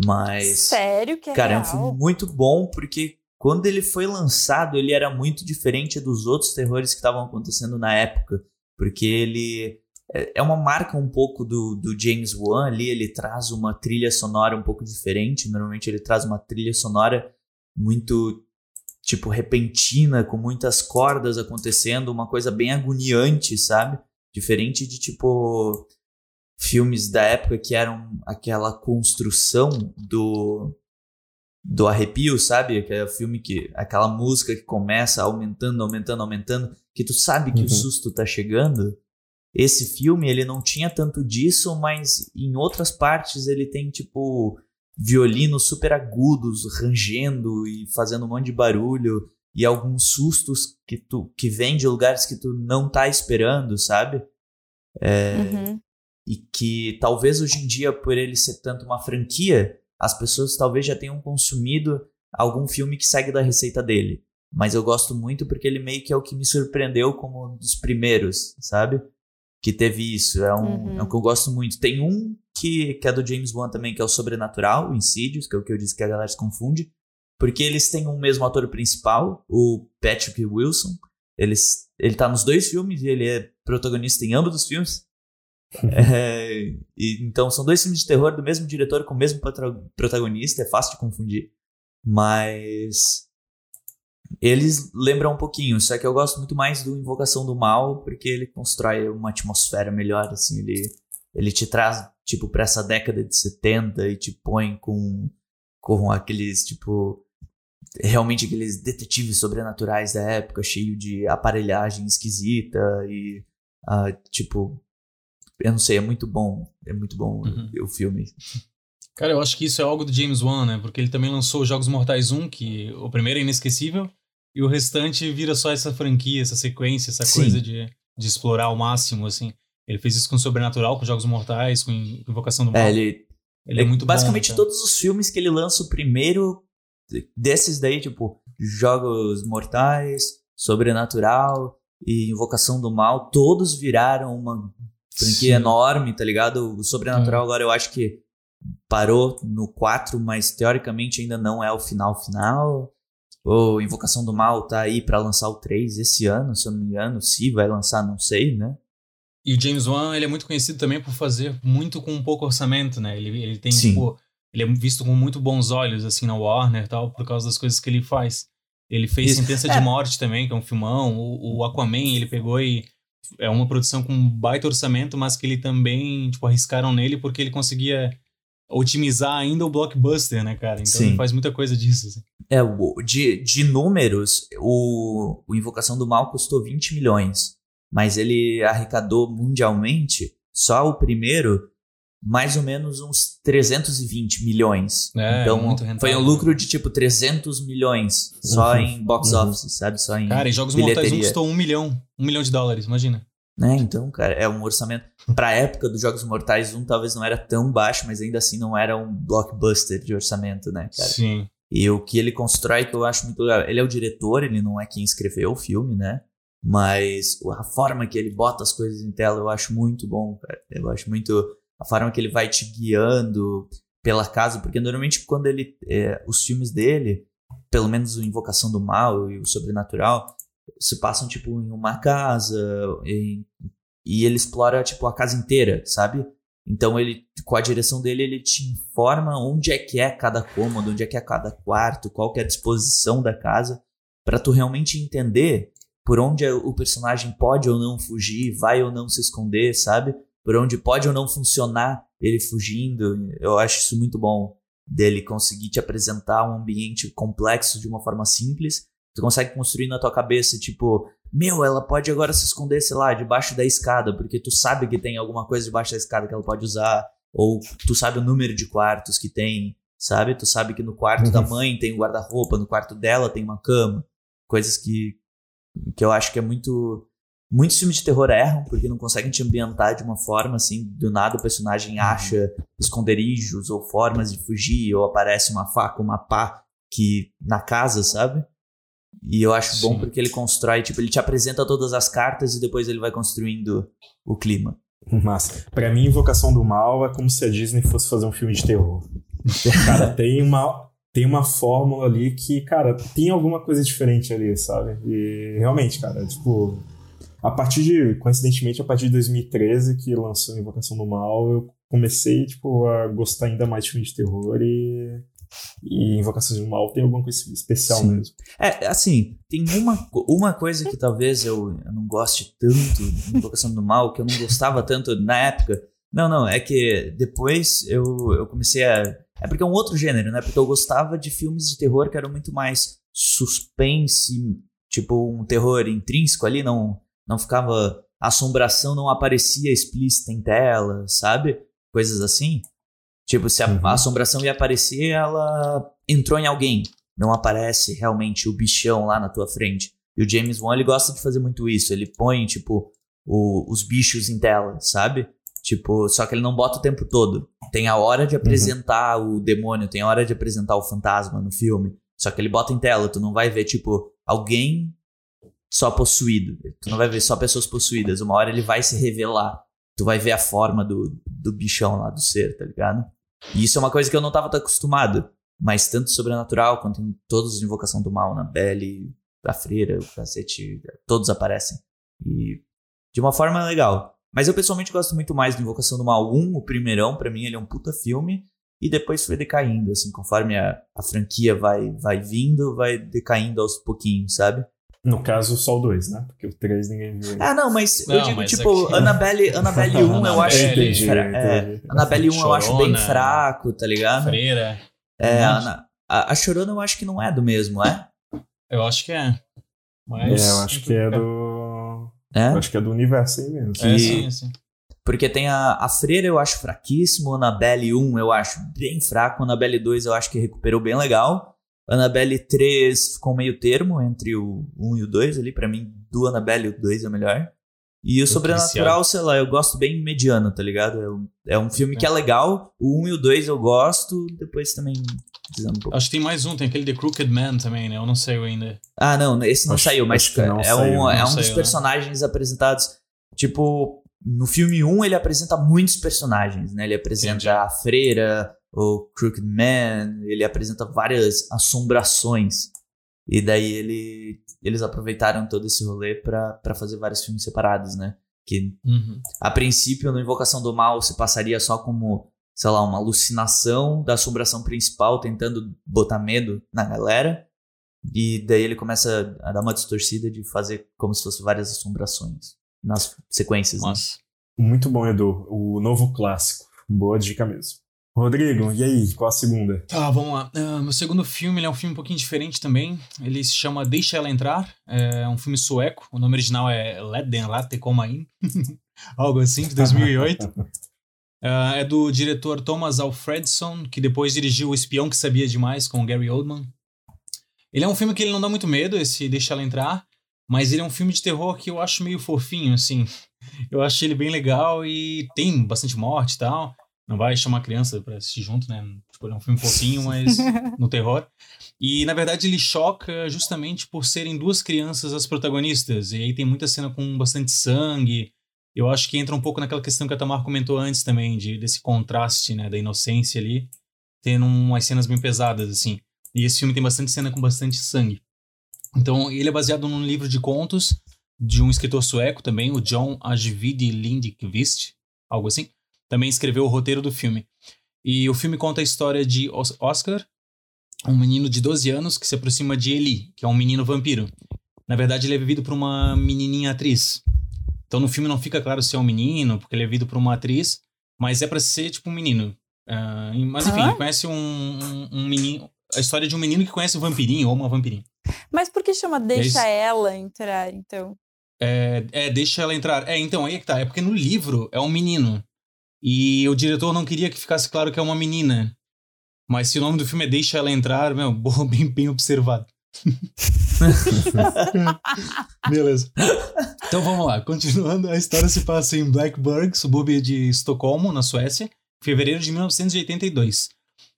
Mas. Sério que é Cara, real? é um filme muito bom porque quando ele foi lançado, ele era muito diferente dos outros terrores que estavam acontecendo na época. Porque ele é, é uma marca um pouco do, do James Wan ali, ele traz uma trilha sonora um pouco diferente. Normalmente ele traz uma trilha sonora muito, tipo, repentina, com muitas cordas acontecendo, uma coisa bem agoniante, sabe? Diferente de, tipo, filmes da época que eram aquela construção do do arrepio, sabe? Aquele filme que aquela música que começa aumentando, aumentando, aumentando, que tu sabe que Uhum. o susto tá chegando. Esse filme, ele não tinha tanto disso, mas em outras partes ele tem tipo violinos super agudos rangendo e fazendo um monte de barulho e alguns sustos que tu que vêm de lugares que tu não tá esperando, sabe? É, Uhum. e que talvez hoje em dia, por ele ser tanto uma franquia, as pessoas talvez já tenham consumido algum filme que segue da receita dele. Mas eu gosto muito porque ele meio que é o que me surpreendeu como um dos primeiros, sabe? Que teve isso. É um, Uhum. é um que eu gosto muito. Tem um que, que é do James Wan também, que é o Sobrenatural, o Insidious, que é o que eu disse que a galera se confunde. Porque eles têm um mesmo ator principal, o Patrick Wilson. Eles, ele tá nos dois filmes e ele é protagonista em ambos os filmes. É, e, então são dois filmes de terror do mesmo diretor com o mesmo protagonista, é fácil de confundir. Mas eles lembram um pouquinho, só que eu gosto muito mais do Invocação do Mal, porque ele constrói uma atmosfera melhor, assim, ele, ele te traz, tipo, pra essa década de 70 e te põe com, com aqueles, tipo, realmente aqueles detetives sobrenaturais da época, cheio de aparelhagem esquisita e, ah, tipo, eu não sei, é muito bom, é muito bom Uhum. o filme. Cara, eu acho que isso é algo do James Wan, né? Porque ele também lançou Jogos Mortais 1, que o primeiro é inesquecível, e o restante vira só essa franquia, essa sequência, essa Sim. coisa de, de explorar ao máximo, assim. Ele fez isso com Sobrenatural, com Jogos Mortais, com Invocação do Mal. É, ele, ele é muito basicamente bom, né, todos os filmes que ele lança o primeiro desses daí, tipo, Jogos Mortais, Sobrenatural e Invocação do Mal, todos viraram uma franquia Sim. enorme, tá ligado? O Sobrenatural agora eu acho que parou no 4, mas teoricamente ainda não é o final final. O Invocação do Mal tá aí pra lançar o 3 esse ano, se eu não me engano. Se vai lançar, não sei, né? E o James Wan, ele é muito conhecido também por fazer muito com pouco orçamento, né? Ele, ele tem, Sim. tipo, ele é visto com muito bons olhos, assim, na Warner e tal, por causa das coisas que ele faz. Ele fez Isso. Sentença É. de Morte também, que é um filmão. O, o Aquaman, ele pegou e é uma produção com baita orçamento, mas que ele também, tipo, arriscaram nele porque ele conseguia otimizar ainda o blockbuster, né, cara? Então Sim. ele faz muita coisa disso, assim. É, de, de números, o, o Invocação do Mal custou 20 milhões, mas ele arrecadou mundialmente, só o primeiro, mais ou menos uns 320 milhões. É, então, muito rentável. foi um lucro de tipo 300 milhões só Uhum. em box Uhum. office, sabe? Só em. Cara, e Jogos Mortais 1 bilheteria. custou um milhão. Um milhão de dólares, imagina. Né? Então, cara, é um orçamento. Pra época dos Jogos Mortais 1, talvez não era tão baixo, mas ainda assim não era um blockbuster de orçamento, né, cara? Sim. E o que ele constrói que eu acho muito legal. Ele é o diretor, ele não é quem escreveu o filme, né? Mas a forma que ele bota as coisas em tela eu acho muito bom, cara. Eu acho muito. A forma que ele vai te guiando pela casa, porque normalmente quando ele. é, os filmes dele, pelo menos o Invocação do Mal e o Sobrenatural, se passam, tipo, em uma casa, em- e ele explora, tipo, a casa inteira, sabe? Então ele, com a direção dele, ele te informa onde é que é cada cômodo, onde é que é cada quarto, qual que é a disposição da casa, pra tu realmente entender por onde o personagem pode ou não fugir, vai ou não se esconder, sabe? Por onde pode ou não funcionar ele fugindo. Eu acho isso muito bom dele conseguir te apresentar um ambiente complexo de uma forma simples. Tu consegue construir na tua cabeça, tipo, meu, ela pode agora se esconder, sei lá, debaixo da escada, porque tu sabe que tem alguma coisa debaixo da escada que ela pode usar, ou tu sabe o número de quartos que tem, sabe? Tu sabe que no quarto Uhum. da mãe tem um guarda-roupa, no quarto dela tem uma cama, coisas que, que eu acho que é muito. Muitos filmes de terror erram, porque não conseguem te ambientar de uma forma assim, do nada o personagem acha esconderijos ou formas de fugir, ou aparece uma faca, uma pá que na casa, sabe? E eu acho bom Sim. porque ele constrói, tipo, ele te apresenta todas as cartas e depois ele vai construindo o clima. Massa. Pra mim, Invocação do Mal é como se a Disney fosse fazer um filme de terror. Cara, tem uma, tem uma fórmula ali que, cara, tem alguma coisa diferente ali, sabe? E realmente, cara, tipo. A partir de. Coincidentemente, a partir de 2013, que lançou Invocação do Mal, eu comecei, tipo, a gostar ainda mais de filme de terror e. E Invocação do Mal tem alguma coisa especial Sim. mesmo. É, assim, tem uma, uma coisa que talvez eu, eu não goste tanto de Invocação do Mal, que eu não gostava tanto na época. Não, não, é que depois eu, eu comecei a. É porque é um outro gênero, né? Porque eu gostava de filmes de terror que eram muito mais suspense, tipo um terror intrínseco ali, não, não ficava. A assombração não aparecia explícita em tela, sabe? Coisas assim. Tipo, se a, Uhum. a assombração ia aparecer, ela entrou em alguém não aparece realmente o bichão lá na tua frente. E o James Wan, ele gosta de fazer muito isso. Ele põe, tipo, o- os bichos em tela, sabe? Tipo, só que ele não bota o tempo todo. Tem a hora de apresentar o demônio, tem a hora de apresentar o fantasma no filme. Só que ele bota em tela, tu não vai ver, tipo, alguém só possuído. Tu não vai ver só pessoas possuídas. Uma hora ele vai se revelar. Tu vai ver a forma do, do bichão lá, do ser, tá ligado? E isso é uma coisa que eu não tava tão acostumado. Mas tanto sobrenatural quanto em todos os Invocação do Mal, na Belle, a Freira, o cacete, todos aparecem. E de uma forma legal. Mas eu pessoalmente gosto muito mais do Invocação do Mal 1, o primeirão, pra mim ele é um puta filme. E depois foi decaindo, assim, conforme a, a franquia vai, vai vindo, vai decaindo aos pouquinhos, sabe? No caso, só o 2, né? Porque o 3 ninguém viu ainda. Ah, não, mas eu Não, digo, mas tipo, aqui- Annabelle, Annabelle 1 eu acho Annabelle, bem entendi, fraco. É. Annabelle 1 eu acho bem Chorona. fraco, tá ligado? Freira. É, a, a, a Chorona eu acho que não é do mesmo, é? Eu acho que é. Mas. É, eu acho que é do. É? Eu acho que é do universo aí mesmo. É, que- sim, sim. Porque tem a, a Freira eu acho fraquíssimo, Annabelle 1 eu acho bem fraco, Annabelle 2 eu acho que recuperou bem legal. Annabelle 3 ficou meio termo entre o 1 e o 2 ali, pra mim do Annabelle o 2 é o melhor. E o Sobrenatural, sei lá, eu gosto bem mediano, tá ligado? É um, é um filme que é legal, o 1 e o 2 eu gosto, depois também um. Acho que tem mais um, tem aquele The Crooked Man também, né? Eu não sei ainda. Ah, não, esse não Acho- saiu, mas não é, saiu, um, não é um saiu, dos né? personagens apresentados. Tipo, no filme 1 ele apresenta muitos personagens, né? Ele apresenta Entendi. a freira, o Crooked Man, ele apresenta várias assombrações. E daí ele, eles aproveitaram todo esse rolê pra, pra fazer vários filmes separados, né? Que Uhum. a princípio, no Invocação do Mal, se passaria só como, sei lá, uma alucinação da assombração principal, tentando botar medo na galera. E daí ele começa a dar uma distorcida de fazer como se fosse várias assombrações nas sequências. né? Mas. Muito bom, Edu. O novo clássico. Boa dica mesmo. Rodrigo, e aí? Qual a segunda? Tá, vamos lá. Ah, meu segundo filme é um filme um pouquinho diferente também. Ele se chama Deixa Ela Entrar. É um filme sueco. O nome original é Let Den Rate Komma In. Algo assim, de 2008. Ah, é do diretor Thomas Alfredson, que depois dirigiu O Espião que Sabia Demais com Gary Oldman. Ele é um filme que ele não dá muito medo, esse Deixa Ela Entrar. Mas ele é um filme de terror que eu acho meio fofinho, assim. Eu acho ele bem legal e tem bastante morte e tal. Não vai chamar criança pra assistir junto, né? Tipo, ele é um filme fofinho, mas no terror. E, na verdade, ele choca justamente por serem duas crianças as protagonistas. E aí tem muita cena com bastante sangue. Eu acho que entra um pouco naquela questão que a Tamar comentou antes também, de, desse contraste, né? Da inocência ali, tendo umas cenas bem pesadas, assim. E esse filme tem bastante cena com bastante sangue. Então, ele é baseado num livro de contos de um escritor sueco também, o John Ajvide Lindqvist, algo assim. Também escreveu o roteiro do filme. E o filme conta a história de Os- Oscar, um menino de 12 anos que se aproxima de Eli, que é um menino vampiro. Na verdade, ele é vivido por uma menininha atriz. Então, no filme não fica claro se é um menino, porque ele é vivido por uma atriz, mas é pra ser tipo um menino. Ah, mas enfim, Ah. ele conhece um, um, um menino. A história de um menino que conhece um vampirinho ou uma vampirinha. Mas por que chama Deixa isso. Ela Entrar, então? É, é, deixa ela entrar. É, então, aí é que tá. É porque no livro é um menino. E o diretor não queria que ficasse claro que é uma menina. Mas se o nome do filme é Deixa Ela Entrar, meu, boa, bem, bem observado. Beleza. Então vamos lá. Continuando, a história se passa em Blackburg, subúrbio de Estocolmo, na Suécia, em fevereiro de 1982.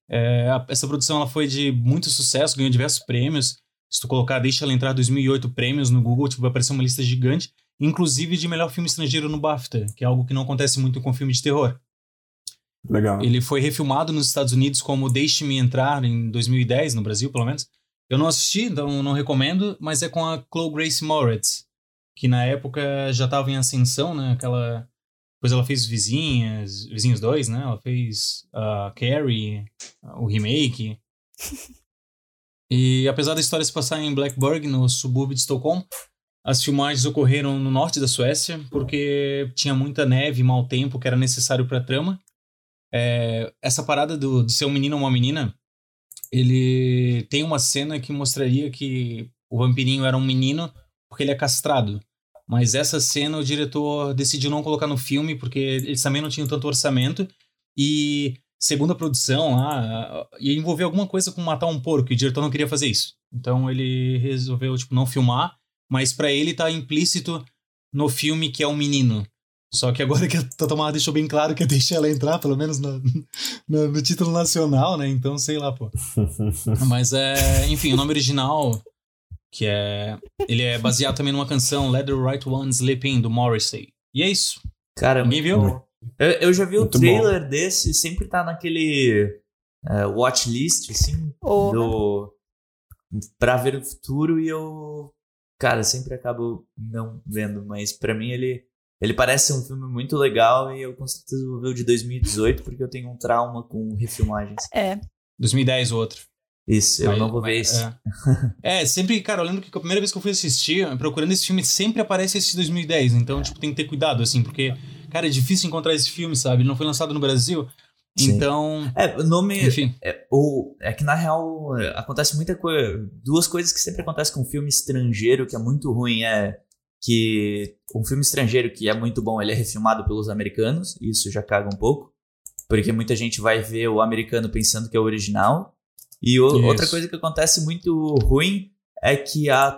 É, a- essa produção ela foi de muito sucesso, ganhou diversos prêmios. Se tu colocar Deixa Ela Entrar 2008 prêmios no Google, tipo, vai aparecer uma lista gigante, inclusive de melhor filme estrangeiro no BAFTA, que é algo que não acontece muito com filme de terror. Legal. Ele foi refilmado nos Estados Unidos como Deixe-me Entrar em 2010, no Brasil, pelo menos. Eu não assisti, então não recomendo, mas é com a Chloe Grace Moretz, que na época já estava em ascensão, né? Aquela. Depois ela fez Vizinhas, Vizinhos 2, né? Ela fez uh, Carrie, o remake. E apesar da história se passar em Blackburg, no subúrbio de Estocolmo, as filmagens ocorreram no norte da Suécia, porque tinha muita neve e mau tempo que era necessário para a trama. É, essa parada do, de ser um menino ou uma menina, ele tem uma cena que mostraria que o vampirinho era um menino porque ele é castrado. Mas essa cena o diretor decidiu não colocar no filme porque eles também não tinham tanto orçamento e segundo a produção lá ia envolver alguma coisa com matar um porco e o diretor não queria fazer isso. Então ele resolveu tipo não filmar, mas para ele tá implícito no filme que é um menino. Só que agora que a Tatomara deixou bem claro que deixa ela entrar, pelo menos no, no, no, título nacional, né? Então, sei lá, pô. Mas é. Enfim, o nome original, que é. Ele é baseado também numa canção, Let the Right One Sleep In, do Morrissey. E é isso. Cara, Ninguém viu? Eu, eu já vi Muito o trailer desse, sempre tá naquele uh, watchlist, assim, Oh. do. pra ver o futuro e eu. Cara, sempre acabo não vendo, mas pra mim ele. Ele parece ser um filme muito legal e eu com certeza vou ver o de 2018 porque eu tenho um trauma com refilmagens. É. 2010 o outro. Isso, eu Mas- não vou ver esse. É. É, sempre, cara, eu lembro que a primeira vez que eu fui assistir, procurando esse filme, sempre aparece esse de 2010. Então, tipo, tem que ter cuidado, assim, porque, cara, é difícil encontrar esse filme, sabe? Ele não foi lançado no Brasil. Sim. Então, É, o nome. enfim. É, ou, é que na real acontece muita coisa. Duas coisas que sempre acontecem com filme estrangeiro que é muito ruim é que um filme estrangeiro que é muito bom, ele é refilmado pelos americanos, e isso já caga um pouco, porque muita gente vai ver o americano pensando que é o original. E o- outra coisa que acontece muito ruim é que a,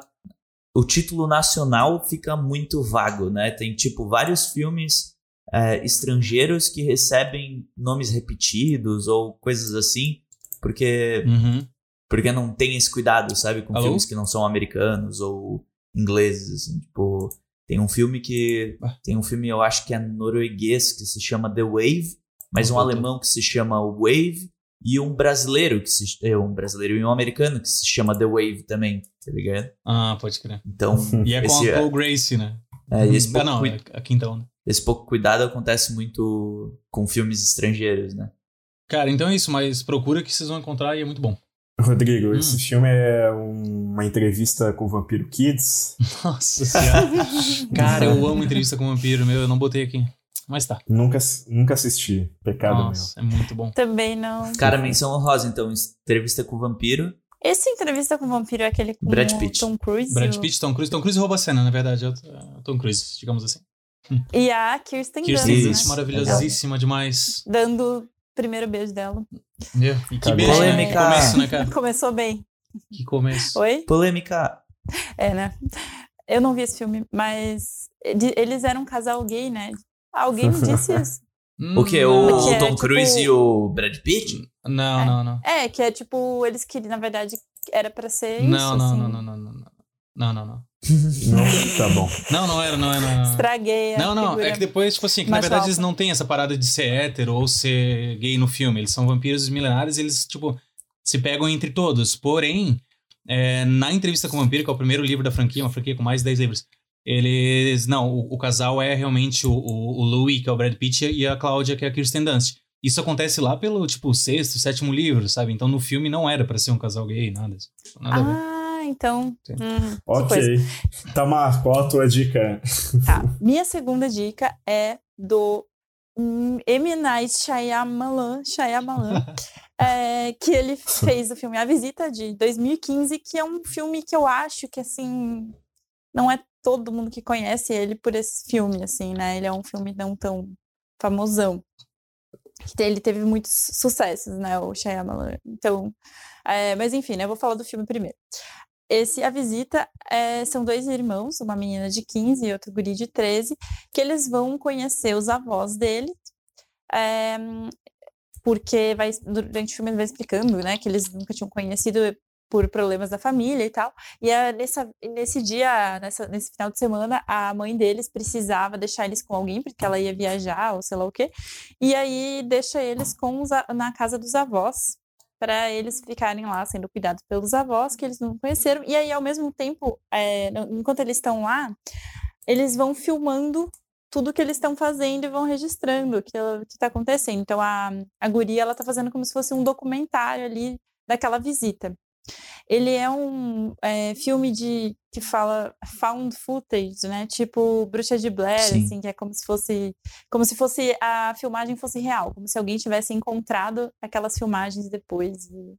o título nacional fica muito vago, né? Tem tipo vários filmes é, estrangeiros que recebem nomes repetidos ou coisas assim, porque Uhum. porque não tem esse cuidado, sabe? Com Alô? filmes que não são americanos ou ingleses, assim, tipo... Tem um filme que... Ah. Tem um filme, eu acho que é norueguês, que se chama The Wave, mas um alemão que se chama Wave, e um brasileiro que se... é, Um brasileiro e um americano que se chama The Wave também, tá ligado? Ah, pode crer. Então, E é com a Chloe Grace, né? É, esse, ah, pouco não, é a quinta onda. esse pouco cuidado acontece muito com filmes estrangeiros, né? Cara, então é isso, mas procura que vocês vão encontrar e é muito bom. Rodrigo, Hum. esse filme é um- uma entrevista com o Vampiro Kids. Nossa senhora. Cara, eu amo entrevista com vampiro, meu, eu não botei aqui. Mas tá. Nunca, nunca assisti. Pecado Nossa, é muito bom. Também não. Cara, menção honrosa, então, entrevista com o vampiro. Esse entrevista com o vampiro é aquele com Brad o Pitt. Tom Cruise. Brad o- Pitt, Tom Cruise. Tom Cruise rouba a cena, na verdade. É o é o Tom Cruise, digamos assim. E a Kirsten, Kirsten Dunst, né? maravilhosíssima demais. Dando o primeiro beijo dela. Meu, E que beijo, né? Que Polêmica. começo, né, cara? Começou bem. Que começo. Oi? Polêmica. É, né? Eu não vi esse filme, mas eles eram um casal gay, né? Alguém me disse isso. Hum, O que? O Porque é, Tom tipo- Cruise e o Brad Pitt? Não, É. não, não. É, que é tipo, eles queriam, na verdade, era pra ser isso. Não, não, assim. não, não, não, não, não. Não, não, não. Não, tá bom. Não, não era, não era. Estraguei a Não, não, figura. é que depois, tipo assim, que na verdade falsa. eles não têm essa parada de ser hétero ou ser gay no filme. Eles são vampiros milenares e eles, tipo, se pegam entre todos. Porém, é, na entrevista com o vampiro, que é o primeiro livro da franquia, uma franquia com mais de 10 livros, eles. Não, o, o casal é realmente o, o, o Louis, que é o Brad Pitt, e a Cláudia, que é a Kirsten Dunst. Isso acontece lá pelo, tipo, sexto, sétimo livro, sabe? Então no filme não era pra ser um casal gay, nada. Nada a ver. Ah, então. Hum. Ok. Tamar, qual a tua dica? Tá. Minha segunda dica é do M. Night Shyamalan, Shyamalan é, que ele fez o filme A Visita, de 2015, que é um filme que eu acho que, assim, não é todo mundo que conhece ele por esse filme, assim, né? Ele é um filme não tão famosão. Ele teve muitos sucessos, né, o Shyamalan. Então, é, mas enfim, né, eu vou falar do filme primeiro. Esse A Visita é, são dois irmãos, uma menina de 15 e outro guri de 13, que eles vão conhecer os avós dele, é, porque vai, durante o filme ele vai explicando, né, que eles nunca tinham conhecido por problemas da família e tal. E é nessa, nesse dia, nessa, nesse final de semana, a mãe deles precisava deixar eles com alguém, porque ela ia viajar ou sei lá o quê. E aí deixa eles com os, na casa dos avós, para eles ficarem lá sendo cuidados pelos avós que eles não conheceram. E aí, ao mesmo tempo, é, enquanto eles estão lá, eles vão filmando tudo que eles estão fazendo e vão registrando o que está acontecendo. Então, a, a guria, ela está fazendo como se fosse um documentário ali daquela visita. Ele é um é, filme de que fala found footage, né? Tipo Bruxa de Blair, Sim. assim, que é como se fosse como se fosse a filmagem fosse real, como se alguém tivesse encontrado aquelas filmagens depois. E,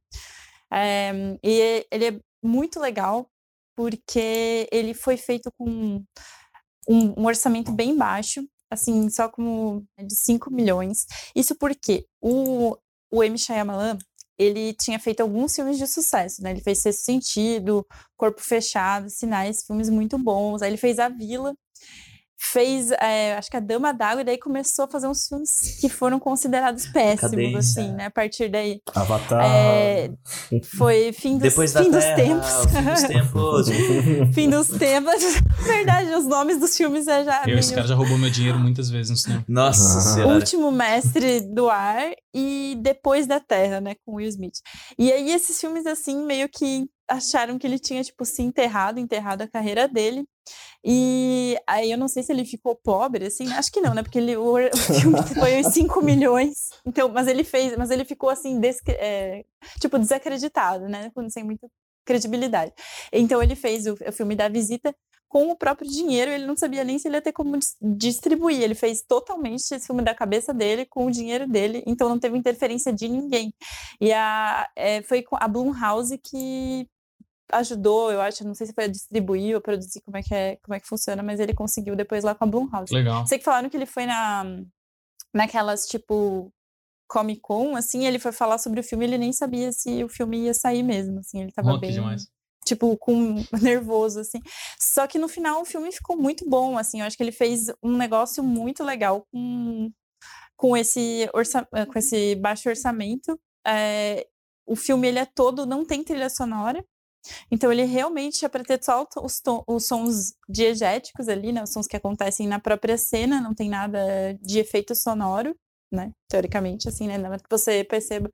é, e ele é muito legal porque ele foi feito com um, um orçamento bem baixo, assim, só como de 5 milhões. Isso porque o, o M. Shyamalan, ele tinha feito alguns filmes de sucesso, né? Ele fez Sexto Sentido, Corpo Fechado, Sinais, filmes muito bons. Aí ele fez A Vila, fez, é, acho que a Dama d'Água, e daí começou a fazer uns filmes que foram considerados péssimos, Cadência. assim, né? A partir daí. Avatar. É, foi fim dos, Depois fim da dos terra, tempos. Fim dos tempos. fim dos tempos. Verdade, os nomes dos filmes é já. Eu, meio... esse cara já roubou meu dinheiro muitas vezes no cinema. Nossa senhora. Último Mestre do Ar e Depois da Terra, né? Com Will Smith. E aí, esses filmes, assim, meio que acharam que ele tinha, tipo, se enterrado, enterrado a carreira dele. E aí eu não sei se ele ficou pobre, assim, acho que não, né? Porque ele, o, o filme foi 5 milhões. Então, mas ele fez, mas ele ficou assim, é, tipo, desacreditado, né? Sem muita credibilidade. Então ele fez o, o filme da visita com o próprio dinheiro, ele não sabia nem se ele ia ter como distribuir. Ele fez totalmente esse filme da cabeça dele, com o dinheiro dele, então não teve interferência de ninguém. E a, é, foi a Blumhouse que ajudou, eu acho, não sei se foi a distribuir ou produzir como é que é, como é que funciona, mas ele conseguiu depois lá com a Blumhouse. Legal. Sei que falaram que ele foi na naquelas tipo Comic Con, assim, ele foi falar sobre o filme, ele nem sabia se o filme ia sair mesmo, assim, ele tava bem demais. tipo com nervoso assim. Só que no final o filme ficou muito bom, assim, eu acho que ele fez um negócio muito legal com com esse orça com esse baixo orçamento. É, o filme ele é todo não tem trilha sonora. Então ele realmente é para ter só os, os, sons diegéticos ali, né? Os sons que acontecem na própria cena, não tem nada de efeito sonoro, né? Teoricamente, assim, né? Nada que você perceba.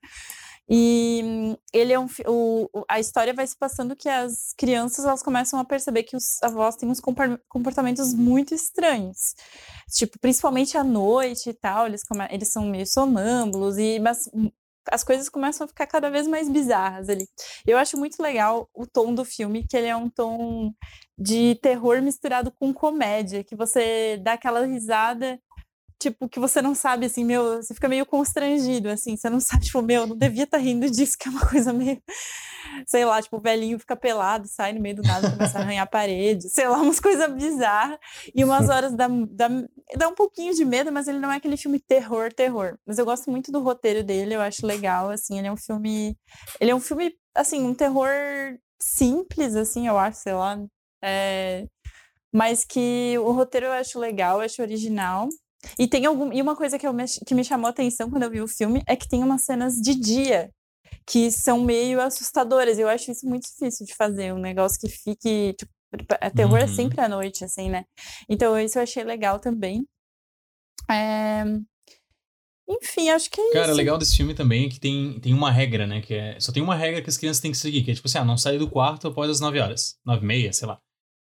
E ele é um, o, a história vai se passando que as crianças elas começam a perceber que os avós têm uns comportamentos muito estranhos. Tipo, principalmente à noite e tal, eles, eles são meio sonâmbulos, e, mas as coisas começam a ficar cada vez mais bizarras ali. Eu acho muito legal o tom do filme, que ele é um tom de terror misturado com comédia, que você dá aquela risada, tipo, que você não sabe, assim, meu, você fica meio constrangido, assim, você não sabe, tipo, meu, não devia estar tá rindo disso, que é uma coisa meio, sei lá, tipo, o velhinho fica pelado, sai no meio do nada, começa a arranhar a parede, sei lá, umas coisas bizarras, e umas horas dá, dá, dá um pouquinho de medo, mas ele não é aquele filme terror, terror, mas eu gosto muito do roteiro dele, eu acho legal, assim, ele é um filme, ele é um filme, assim, um terror simples, assim, eu acho, sei lá, é, mas que o roteiro eu acho legal, eu acho original, e tem algum, e uma coisa que, eu me, que me chamou a atenção quando eu vi o filme é que tem umas cenas de dia que são meio assustadoras. Eu acho isso muito difícil de fazer, um negócio que fique. Tipo, a terror é Uhum. sempre à noite, assim, né? Então, isso eu achei legal também. É, Enfim, acho que é Cara, isso. o legal desse filme também é que tem, tem uma regra, né? Que é. Só tem uma regra que as crianças têm que seguir, que é tipo assim, ah, não sair do quarto após as 9 horas. 9 e meia, sei lá.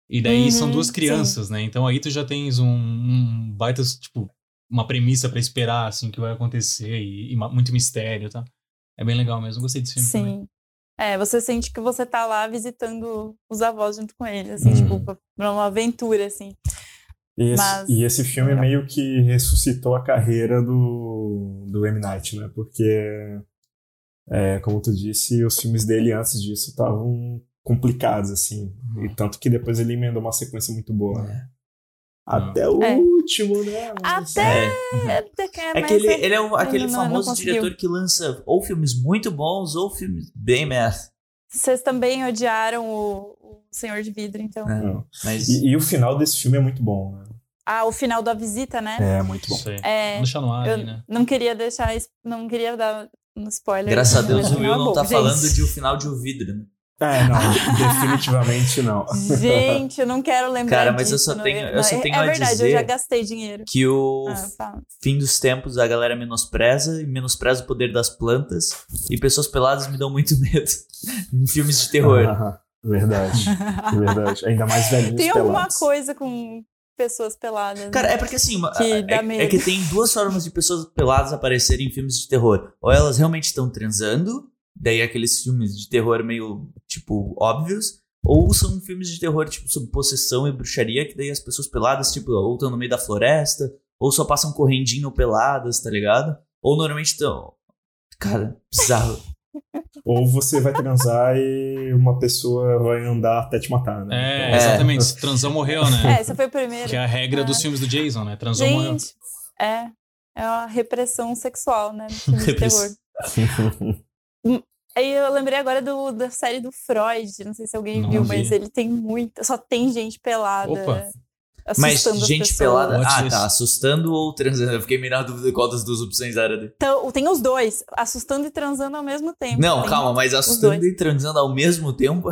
E daí são Uhum, duas sim. crianças, né? Então aí tu já tens um, um baita, tipo, uma premissa pra esperar, assim, o que vai acontecer e, e muito mistério, tá? É bem legal mesmo, gostei desse filme também. Sim. É, você sente que você tá lá visitando os avós junto com eles, assim, Hum. tipo, pra pra uma aventura, assim. E esse, Mas- e esse filme Legal. meio que ressuscitou a carreira do, do M. Night, né? Porque, é, como tu disse, os filmes dele antes disso estavam complicados, assim. E tanto que depois ele emendou uma sequência muito boa. né? Até o É. último, né? Mas- Até- É. É, É que ele, ele é um- ele aquele não- não famoso conseguiu. diretor que lança ou filmes muito bons ou filmes bem merda. Vocês também odiaram o, o Senhor de Vidro, então. É. Não. Mas E, e o final desse filme é muito bom, né? Ah, o final da visita, né? É muito bom. É, deixar no ar aí, né? não queria deixar, não queria dar um spoiler. graças a Deus o Will final não bom, tá gente. falando de o final de O Vidro, né? É, não, definitivamente não. Gente, eu não quero lembrar Cara, mas eu só não- tenho- eu só é- tenho É a verdade, eu dizer- já gastei dinheiro. Que o Ah, fim dos tempos a galera menospreza e menospreza o poder das plantas. E pessoas peladas me dão muito medo em filmes de terror. Ah, verdade, verdade. Ainda mais velhinhos Tem alguma pelados. coisa com pessoas peladas. Cara, né? é porque assim, Que é, é medo. que tem duas formas de pessoas peladas aparecerem em filmes de terror. Ou elas realmente estão transando, daí aqueles filmes de terror meio, tipo, óbvios. Ou são filmes de terror, tipo, sobre possessão e bruxaria, que daí as pessoas peladas, tipo, ou estão no meio da floresta, ou só passam correndinho peladas, tá ligado? Ou normalmente estão. Cara, bizarro. Ou você vai transar e uma pessoa vai andar até te matar, né? É, É. exatamente. Se transou, morreu, É, né? essa foi a primeira. Que é a regra dos Ah. filmes do Jason, né? Transou, morreu. Gente, é. É uma repressão sexual, né? No filme de Repressão. terror. Aí eu lembrei agora do, da série do Freud. Não sei se alguém Não viu, vi. mas ele tem muita. Só tem gente pelada. Opa. Mas gente pessoas. pelada. Ah, tá. Assustando ou transando? Eu fiquei meio na dúvida qual das duas opções era. dele. Então, tem os dois, assustando e transando ao mesmo tempo. Não, Tem- calma, mas assustando e transando ao mesmo tempo.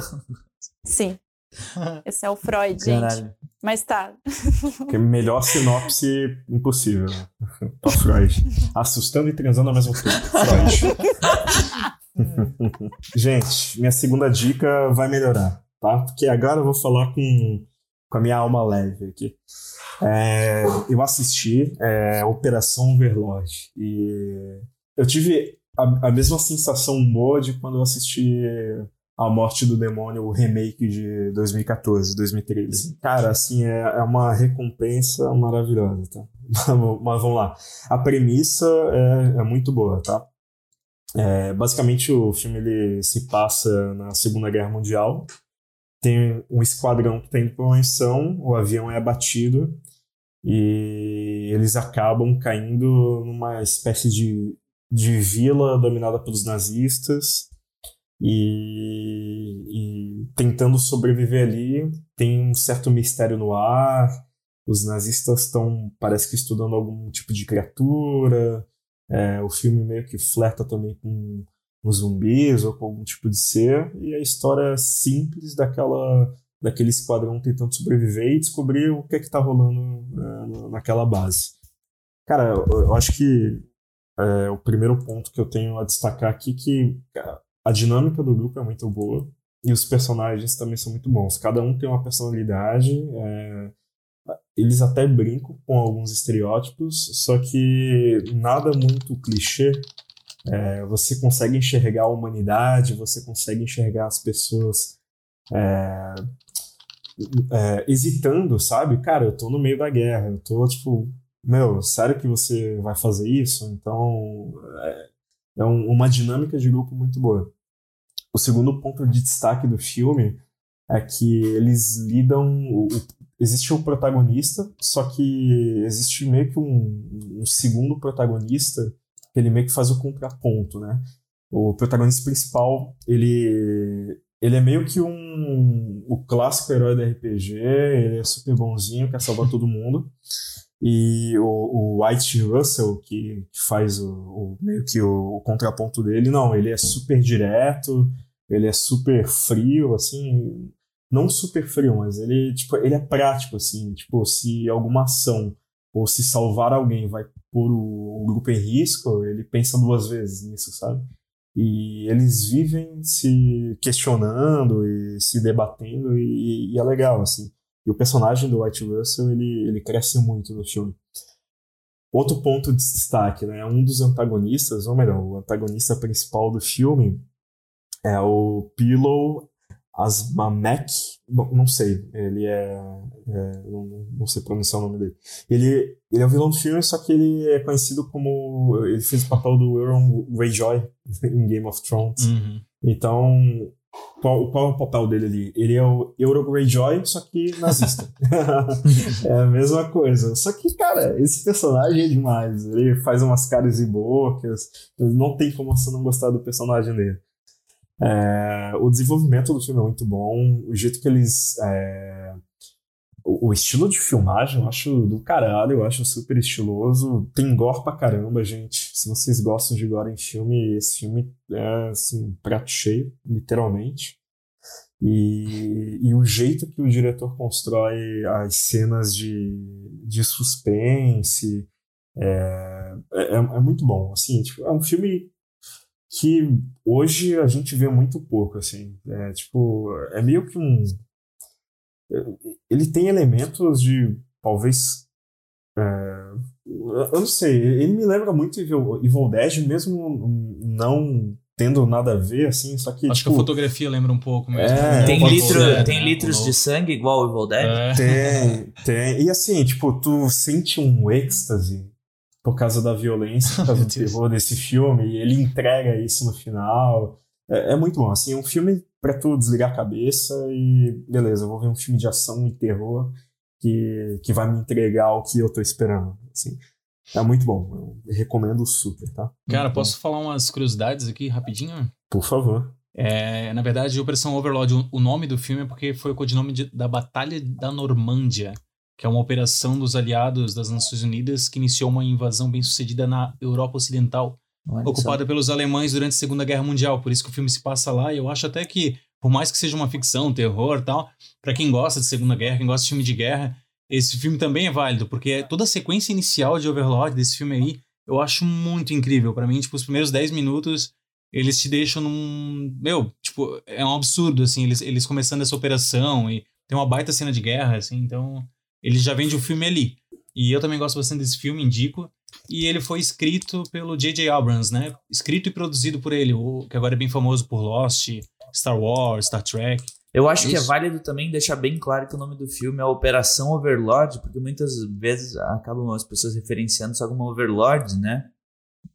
Sim. Esse é o Freud, gente. Mas tá. Que melhor sinopse impossível. né? Ó, Freud. Assustando e transando ao mesmo tempo. Freud. Gente, minha segunda dica vai melhorar, tá? Porque agora eu vou falar com, com a minha alma leve aqui. É, eu assisti é, Operação Overlord e eu tive a, a mesma sensação boa de quando eu assisti A Morte do Demônio, o remake de 2014, 2013. Cara, assim, é, é uma recompensa maravilhosa, tá? Mas vamos lá. A premissa é, é muito boa, tá? É, basicamente, o filme ele se passa na Segunda Guerra Mundial. Tem um esquadrão que indo para uma missão, o avião é abatido e eles acabam caindo numa espécie de, de vila dominada pelos nazistas e, e tentando sobreviver ali. Tem um certo mistério no ar. Os nazistas estão, parece que, estudando algum tipo de criatura. É, o filme meio que flerta também com, com zumbis ou com algum tipo de ser. E a história é simples daquela, daquele esquadrão tentando sobreviver e descobrir o que é que tá rolando é, naquela base. Cara, eu, eu acho que é, o primeiro ponto que eu tenho a destacar aqui é que a dinâmica do grupo é muito boa e os personagens também são muito bons. Cada um tem uma personalidade. É, eles até brincam com alguns estereótipos, só que nada muito clichê. É, você consegue enxergar a humanidade, você consegue enxergar as pessoas é, é, hesitando, sabe? Cara, eu tô no meio da guerra, eu tô tipo, meu, sério que você vai fazer isso? Então, é, é um, uma dinâmica de grupo muito boa. O segundo ponto de destaque do filme é que eles lidam. O, o, existe um protagonista, só que existe meio que um, um, segundo protagonista que ele meio que faz o contraponto, né? O protagonista principal, ele, ele é meio que um o clássico herói da RPG, ele é super bonzinho, quer salvar todo mundo. E o, o White Russell, que, que faz o, o, meio que o, o contraponto dele, não, ele é super direto, ele é super frio, assim, não super frio, mas ele, tipo, ele é prático, assim, tipo, se alguma ação ou se salvar alguém vai pôr o, o grupo em risco, ele pensa duas vezes nisso, sabe? E eles vivem se questionando e se debatendo e, e é legal, assim. E o personagem do White Russell, ele, ele cresce muito no filme. Outro ponto de destaque, né? Um dos antagonistas, ou melhor, o antagonista principal do filme é o Pillow Asmamek, não sei, ele é, é não, não, sei pronunciar o nome dele. Ele, ele é o vilão do filme, só que ele é conhecido como, ele fez o papel do Euron Greyjoy em Game of Thrones. Uhum. Então, qual, qual é o papel dele ali? Ele é o Euro Greyjoy, só que nazista. é a mesma coisa. Só que, cara, esse personagem é demais. Ele faz umas caras e bocas. Não tem como você não gostar do personagem dele. É, o desenvolvimento do filme é muito bom. O jeito que eles. É, o, estilo de filmagem eu acho do caralho, eu acho super estiloso. Tem gore pra caramba, gente. Se vocês gostam de gore em filme, esse filme é assim, prato cheio, literalmente. E, e o jeito que o diretor constrói as cenas de, de suspense é, é, é muito bom. Assim, tipo, é um filme que hoje a gente vê muito pouco, assim. É, tipo, é meio que um... Ele tem elementos de, talvez... É, eu não sei, ele me lembra muito Evil, Evil Dead, mesmo não tendo nada a ver, assim, só que. Acho tipo, que a fotografia lembra um pouco mesmo. É, tem, litro, tem né? litros de sangue igual o Evil Dead? É. Tem, tem. E assim, tipo, tu sente um êxtase por causa da violência, por causa do terror desse filme, e ele entrega isso no final. É, é muito bom, assim, é um filme pra tu desligar a cabeça e beleza, vou ver um filme de ação e terror que, que vai me entregar o que eu tô esperando, assim. É muito bom, eu recomendo super, tá? Cara, muito posso bom. falar umas curiosidades aqui rapidinho? Por favor. É, na verdade, Operação Overlord, o nome do filme é porque foi o codinome de, da Batalha da Normândia, que é uma operação dos aliados das Nações Unidas que iniciou uma invasão bem sucedida na Europa Ocidental, Olha ocupada só. pelos alemães durante a Segunda Guerra Mundial. Por isso que o filme se passa lá, e eu acho até que, por mais que seja uma ficção, terror tal, para quem gosta de Segunda Guerra, quem gosta de filme de guerra, esse filme também é válido, porque toda a sequência inicial de Overlord desse filme aí, eu acho muito incrível. para mim, tipo, os primeiros 10 minutos, eles te deixam num. Meu, tipo, é um absurdo, assim, eles, eles começando essa operação e tem uma baita cena de guerra, assim, então ele já vende o filme ali. E eu também gosto bastante desse filme, indico. E ele foi escrito pelo J.J. Abrams, né? Escrito e produzido por ele, o, que agora é bem famoso por Lost, Star Wars, Star Trek. Eu acho Isso. que é válido também deixar bem claro que o nome do filme é Operação Overlord, porque muitas vezes acabam as pessoas referenciando só como Overlord, né?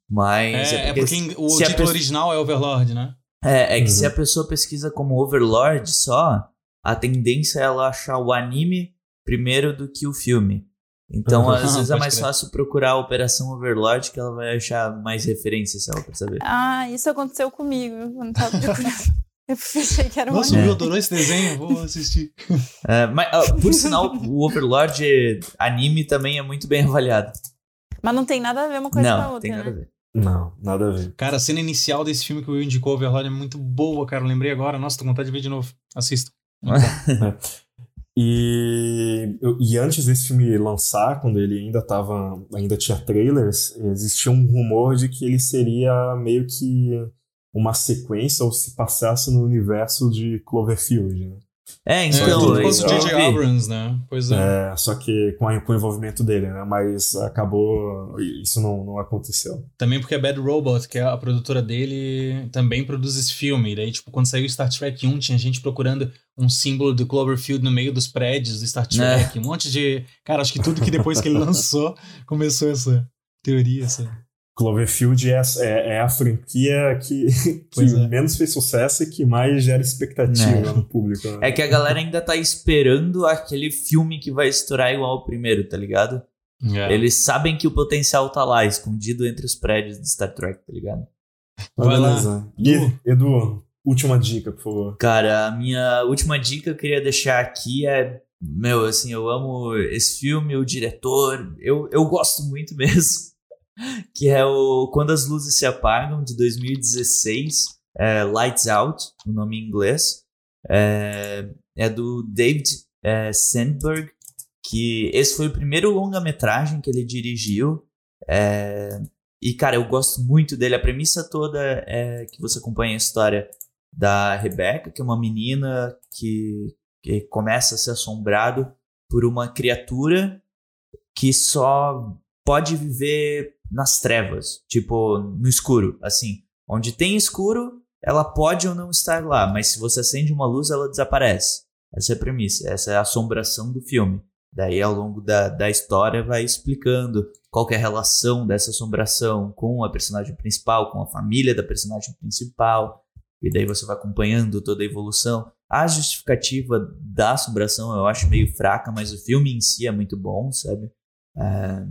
Mas. É, é porque, é porque o título pessoa... original é Overlord, né? É, é que uhum. se a pessoa pesquisa como Overlord só, a tendência é ela achar o anime primeiro do que o filme. Então, às vezes é mais crer. fácil procurar a Operação Overlord que ela vai achar mais referências se ela perceber. Ah, isso aconteceu comigo quando tava procurando. Eu pensei que era uma. Nossa, o Will adorou esse desenho, vou assistir. É, mas, uh, por sinal, o Overlord anime também é muito bem avaliado. Mas não tem nada a ver uma coisa não, com a outra. Tem nada né? a ver. Não, nada a ver. Cara, a cena inicial desse filme que o Will indicou, Overlord, é muito boa, cara. Eu lembrei agora. Nossa, tô com vontade de ver de novo. Assista. E, e antes desse filme lançar, quando ele ainda tava, ainda tinha trailers, existia um rumor de que ele seria meio que uma sequência ou se passasse no universo de Cloverfield, né? É, então. É, o J.J. Abrams, né? Pois é. é só que com, a, com o envolvimento dele, né? Mas acabou. Isso não, não aconteceu. Também porque a Bad Robot, que é a produtora dele, também produz esse filme. E daí, tipo, quando saiu Star Trek 1, tinha gente procurando um símbolo do Cloverfield no meio dos prédios do Star Trek. É. Um monte de. Cara, acho que tudo que depois que ele lançou começou essa teoria, essa. Cloverfield é, é, é, a franquia que, que é. menos fez sucesso e que mais gera expectativa é. no público. Né? É que a galera ainda tá esperando aquele filme que vai estourar igual ao primeiro, tá ligado? É. Eles sabem que o potencial tá lá, escondido entre os prédios de Star Trek, tá ligado? Beleza. E, Edu, última dica, por favor. Cara, a minha última dica que eu queria deixar aqui é meu, assim, eu amo esse filme, o diretor, eu, eu gosto muito mesmo que é o Quando as Luzes Se Apagam, de 2016, é Lights Out, o nome em inglês. É, é do David é, Sandberg, que esse foi o primeiro longa-metragem que ele dirigiu. É, e, cara, eu gosto muito dele. A premissa toda é que você acompanha a história da Rebecca, que é uma menina que, que começa a ser assombrado por uma criatura que só pode viver nas trevas, tipo, no escuro, assim. Onde tem escuro, ela pode ou não estar lá, mas se você acende uma luz, ela desaparece. Essa é a premissa, essa é a assombração do filme. Daí, ao longo da, da história, vai explicando qual é a relação dessa assombração com a personagem principal, com a família da personagem principal. E daí você vai acompanhando toda a evolução. A justificativa da assombração eu acho meio fraca, mas o filme em si é muito bom, sabe? É...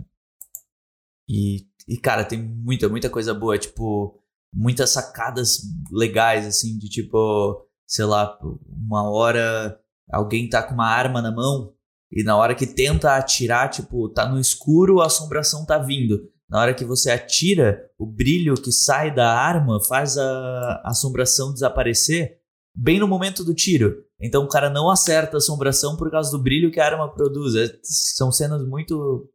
E, e, cara, tem muita, muita coisa boa. Tipo, muitas sacadas legais, assim, de tipo, sei lá, uma hora alguém tá com uma arma na mão e na hora que tenta atirar, tipo, tá no escuro, a assombração tá vindo. Na hora que você atira, o brilho que sai da arma faz a, assombração desaparecer bem no momento do tiro. Então o cara não acerta a assombração por causa do brilho que a arma produz. É, são cenas muito.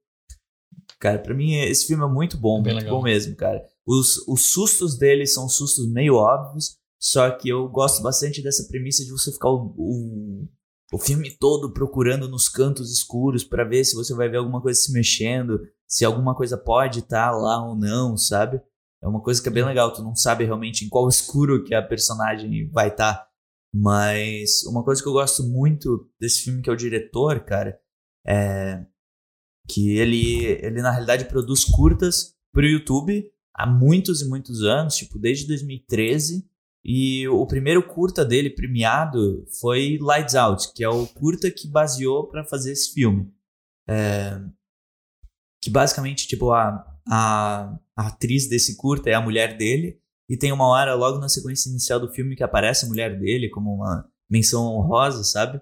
Cara, pra mim esse filme é muito bom, é muito legal. bom mesmo, cara. Os, os sustos dele são sustos meio óbvios, só que eu gosto bastante dessa premissa de você ficar o, o, o filme todo procurando nos cantos escuros para ver se você vai ver alguma coisa se mexendo, se alguma coisa pode estar tá lá ou não, sabe? É uma coisa que é bem legal, tu não sabe realmente em qual escuro que a personagem vai estar. Tá. Mas uma coisa que eu gosto muito desse filme, que é o diretor, cara, é que ele, ele na realidade produz curtas pro YouTube há muitos e muitos anos, tipo, desde 2013. E o primeiro curta dele premiado foi Lights Out, que é o curta que baseou para fazer esse filme. É, que basicamente, tipo, a, a, a, atriz desse curta é a mulher dele, e tem uma hora logo na sequência inicial do filme que aparece a mulher dele como uma menção honrosa, sabe?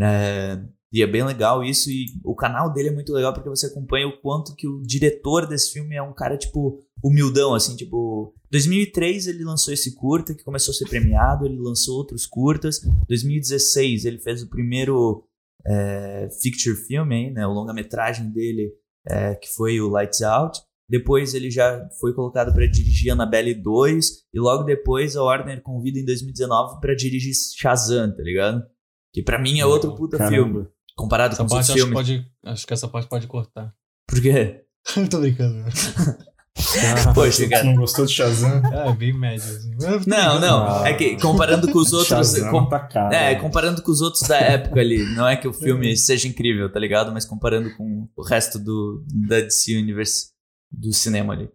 É, e é bem legal isso, e o canal dele é muito legal porque você acompanha o quanto que o diretor desse filme é um cara, tipo, humildão, assim, tipo... 2003 ele lançou esse curta que começou a ser premiado, ele lançou outros curtas. 2016 ele fez o primeiro é, feature film, aí, né, o longa-metragem dele, é, que foi o Lights Out. Depois ele já foi colocado para dirigir Annabelle 2 e logo depois a Warner convida em 2019 para dirigir Shazam, tá ligado? Que para mim é outro puta Caramba. filme. Comparado essa com os outros filmes. Pode, acho que essa parte pode cortar. Por quê? Tô brincando. Ah, Poxa, cara. não gostou de Shazam? É, bem médio. Assim. Não, não. Ah, é que comparando com os outros. Com, tá caro, é, comparando com os outros da época ali. Não é que o filme seja incrível, tá ligado? Mas comparando com o resto do, da DC Universe do cinema ali.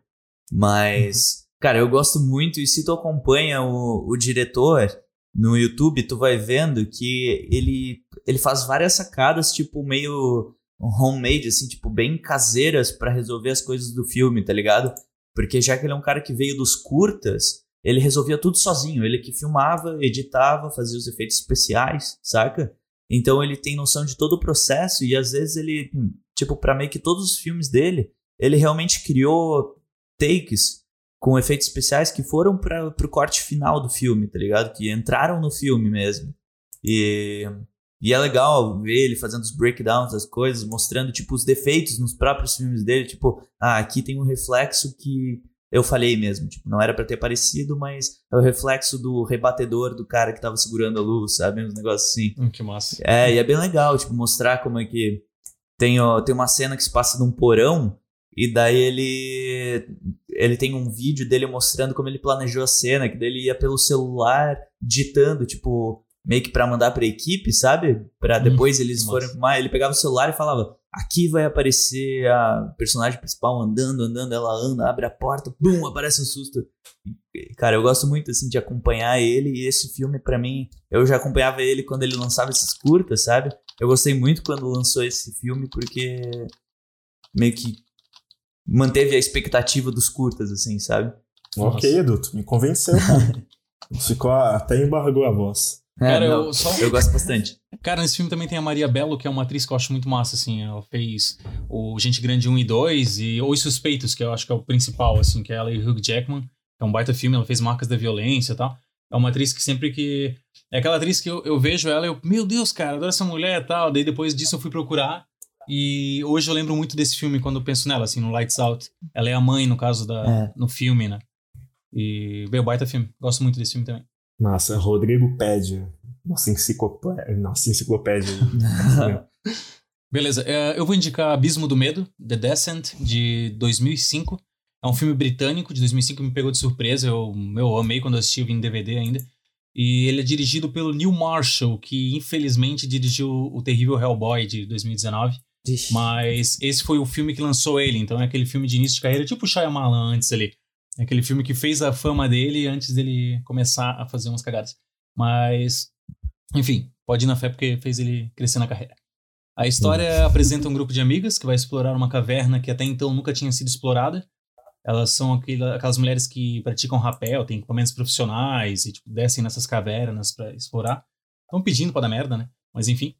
Mas, cara, eu gosto muito. E se tu acompanha o, o diretor, no YouTube, tu vai vendo que ele, ele faz várias sacadas, tipo, meio homemade, assim, tipo, bem caseiras para resolver as coisas do filme, tá ligado? Porque já que ele é um cara que veio dos curtas, ele resolvia tudo sozinho. Ele que filmava, editava, fazia os efeitos especiais, saca? Então ele tem noção de todo o processo e às vezes ele, hum, tipo, para meio que todos os filmes dele, ele realmente criou takes com efeitos especiais que foram para pro corte final do filme, tá ligado? Que entraram no filme mesmo. E, e é legal ver ele fazendo os breakdowns das coisas, mostrando, tipo, os defeitos nos próprios filmes dele. Tipo, ah, aqui tem um reflexo que eu falei mesmo. Tipo, não era para ter aparecido, mas é o reflexo do rebatedor do cara que tava segurando a luz, sabe? Uns negócios assim. Hum, que massa. É, e é bem legal, tipo, mostrar como é que. Tem, ó, tem uma cena que se passa num porão e daí ele ele tem um vídeo dele mostrando como ele planejou a cena, que dele ia pelo celular ditando, tipo, meio que para mandar para equipe, sabe? Para hum, depois hum, eles forem filmar, ele pegava o celular e falava: "Aqui vai aparecer a personagem principal andando, andando, ela anda, abre a porta, bum, aparece um susto". Cara, eu gosto muito assim de acompanhar ele e esse filme para mim, eu já acompanhava ele quando ele lançava esses curtas, sabe? Eu gostei muito quando lançou esse filme porque meio que manteve a expectativa dos curtas, assim, sabe? Ok, Edu, tu me convenceu. Ficou até embargou a voz. É, cara, eu, só... eu gosto bastante. Cara, nesse filme também tem a Maria Bello, que é uma atriz que eu acho muito massa, assim. Ela fez o Gente Grande 1 e 2 e Os Suspeitos, que eu acho que é o principal, assim, que é ela e Hugh Jackman. É um baita filme, ela fez Marcas da Violência e tal. É uma atriz que sempre que... É aquela atriz que eu, eu vejo ela e eu... Meu Deus, cara, adoro essa mulher e tal. Daí depois disso eu fui procurar e hoje eu lembro muito desse filme quando eu penso nela, assim, no Lights Out. Ela é a mãe, no caso, da, é. no filme, né? E, veio baita filme. Gosto muito desse filme também. Massa, Rodrigo Pédia. Nossa enciclopédia. Nossa enciclopédia. Beleza, é, eu vou indicar Abismo do Medo, The Descent, de 2005. É um filme britânico de 2005 que me pegou de surpresa. Eu, eu amei quando assisti, eu vi em DVD ainda. E ele é dirigido pelo Neil Marshall, que infelizmente dirigiu o terrível Hellboy de 2019. Ixi. Mas esse foi o filme que lançou ele, então é aquele filme de início de carreira, tipo o Shyamalan antes ali. Aquele filme que fez a fama dele antes dele começar a fazer umas cagadas. Mas, enfim, pode ir na fé porque fez ele crescer na carreira. A história apresenta um grupo de amigas que vai explorar uma caverna que até então nunca tinha sido explorada. Elas são aquela- aquelas mulheres que praticam rapel, têm equipamentos profissionais e tipo, descem nessas cavernas pra explorar. Estão pedindo pra dar merda, né? Mas enfim.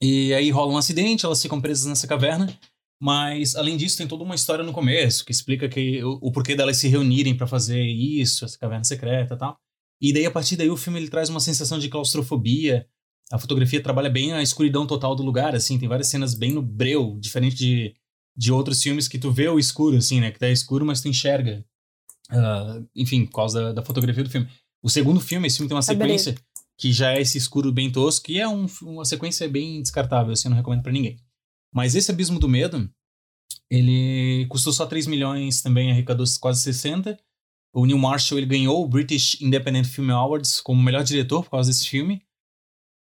E aí rola um acidente, elas ficam presas nessa caverna. Mas, além disso, tem toda uma história no começo que explica que o, o porquê delas se reunirem pra fazer isso, essa caverna secreta e tal. E daí, a partir daí, o filme ele traz uma sensação de claustrofobia. A fotografia trabalha bem a escuridão total do lugar, assim. Tem várias cenas bem no breu, diferente de, de outros filmes que tu vê o escuro, assim, né? Que tá escuro, mas tu enxerga. Ah, enfim, por causa da, da fotografia do filme. O segundo filme, esse filme tem uma É sequência que já é esse escuro bem tosco, e é um- uma sequência bem descartável, assim, eu não recomendo pra ninguém. Mas esse Abismo do Medo, ele custou só 3 milhões também, arrecadou quase 60. O Neil Marshall, ele ganhou o British Independent Film Awards como melhor diretor por causa desse filme.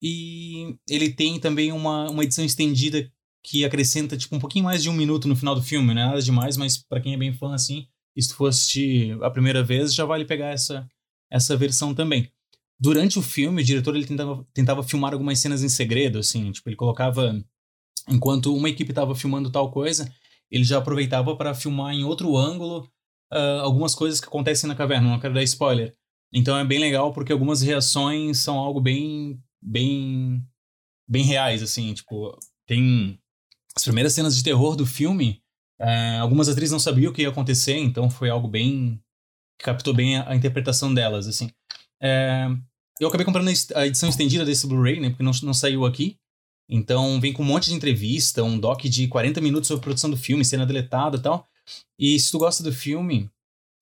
E ele tem também uma, uma edição estendida que acrescenta, tipo, um pouquinho mais de um minuto no final do filme, né? Nada demais, mas pra quem é bem fã, assim, e se for assistir a primeira vez, já vale pegar essa, essa versão também. Durante o filme, o diretor ele tentava, tentava filmar algumas cenas em segredo, assim, tipo, ele colocava enquanto uma equipe estava filmando tal coisa, ele já aproveitava para filmar em outro ângulo ah, algumas coisas que acontecem na caverna, não quero dar spoiler. Então é bem legal porque algumas reações são algo bem bem bem reais assim, tipo, tem as primeiras cenas de terror do filme, eh, algumas atrizes não sabiam o que ia acontecer, então foi algo bem que captou bem a, a interpretação delas, assim. Eh, eu acabei comprando a edição estendida desse Blu-ray, né, porque não, não saiu aqui. Então vem com um monte de entrevista, um doc de 40 minutos sobre produção do filme, cena deletada e tal. E se tu gosta do filme,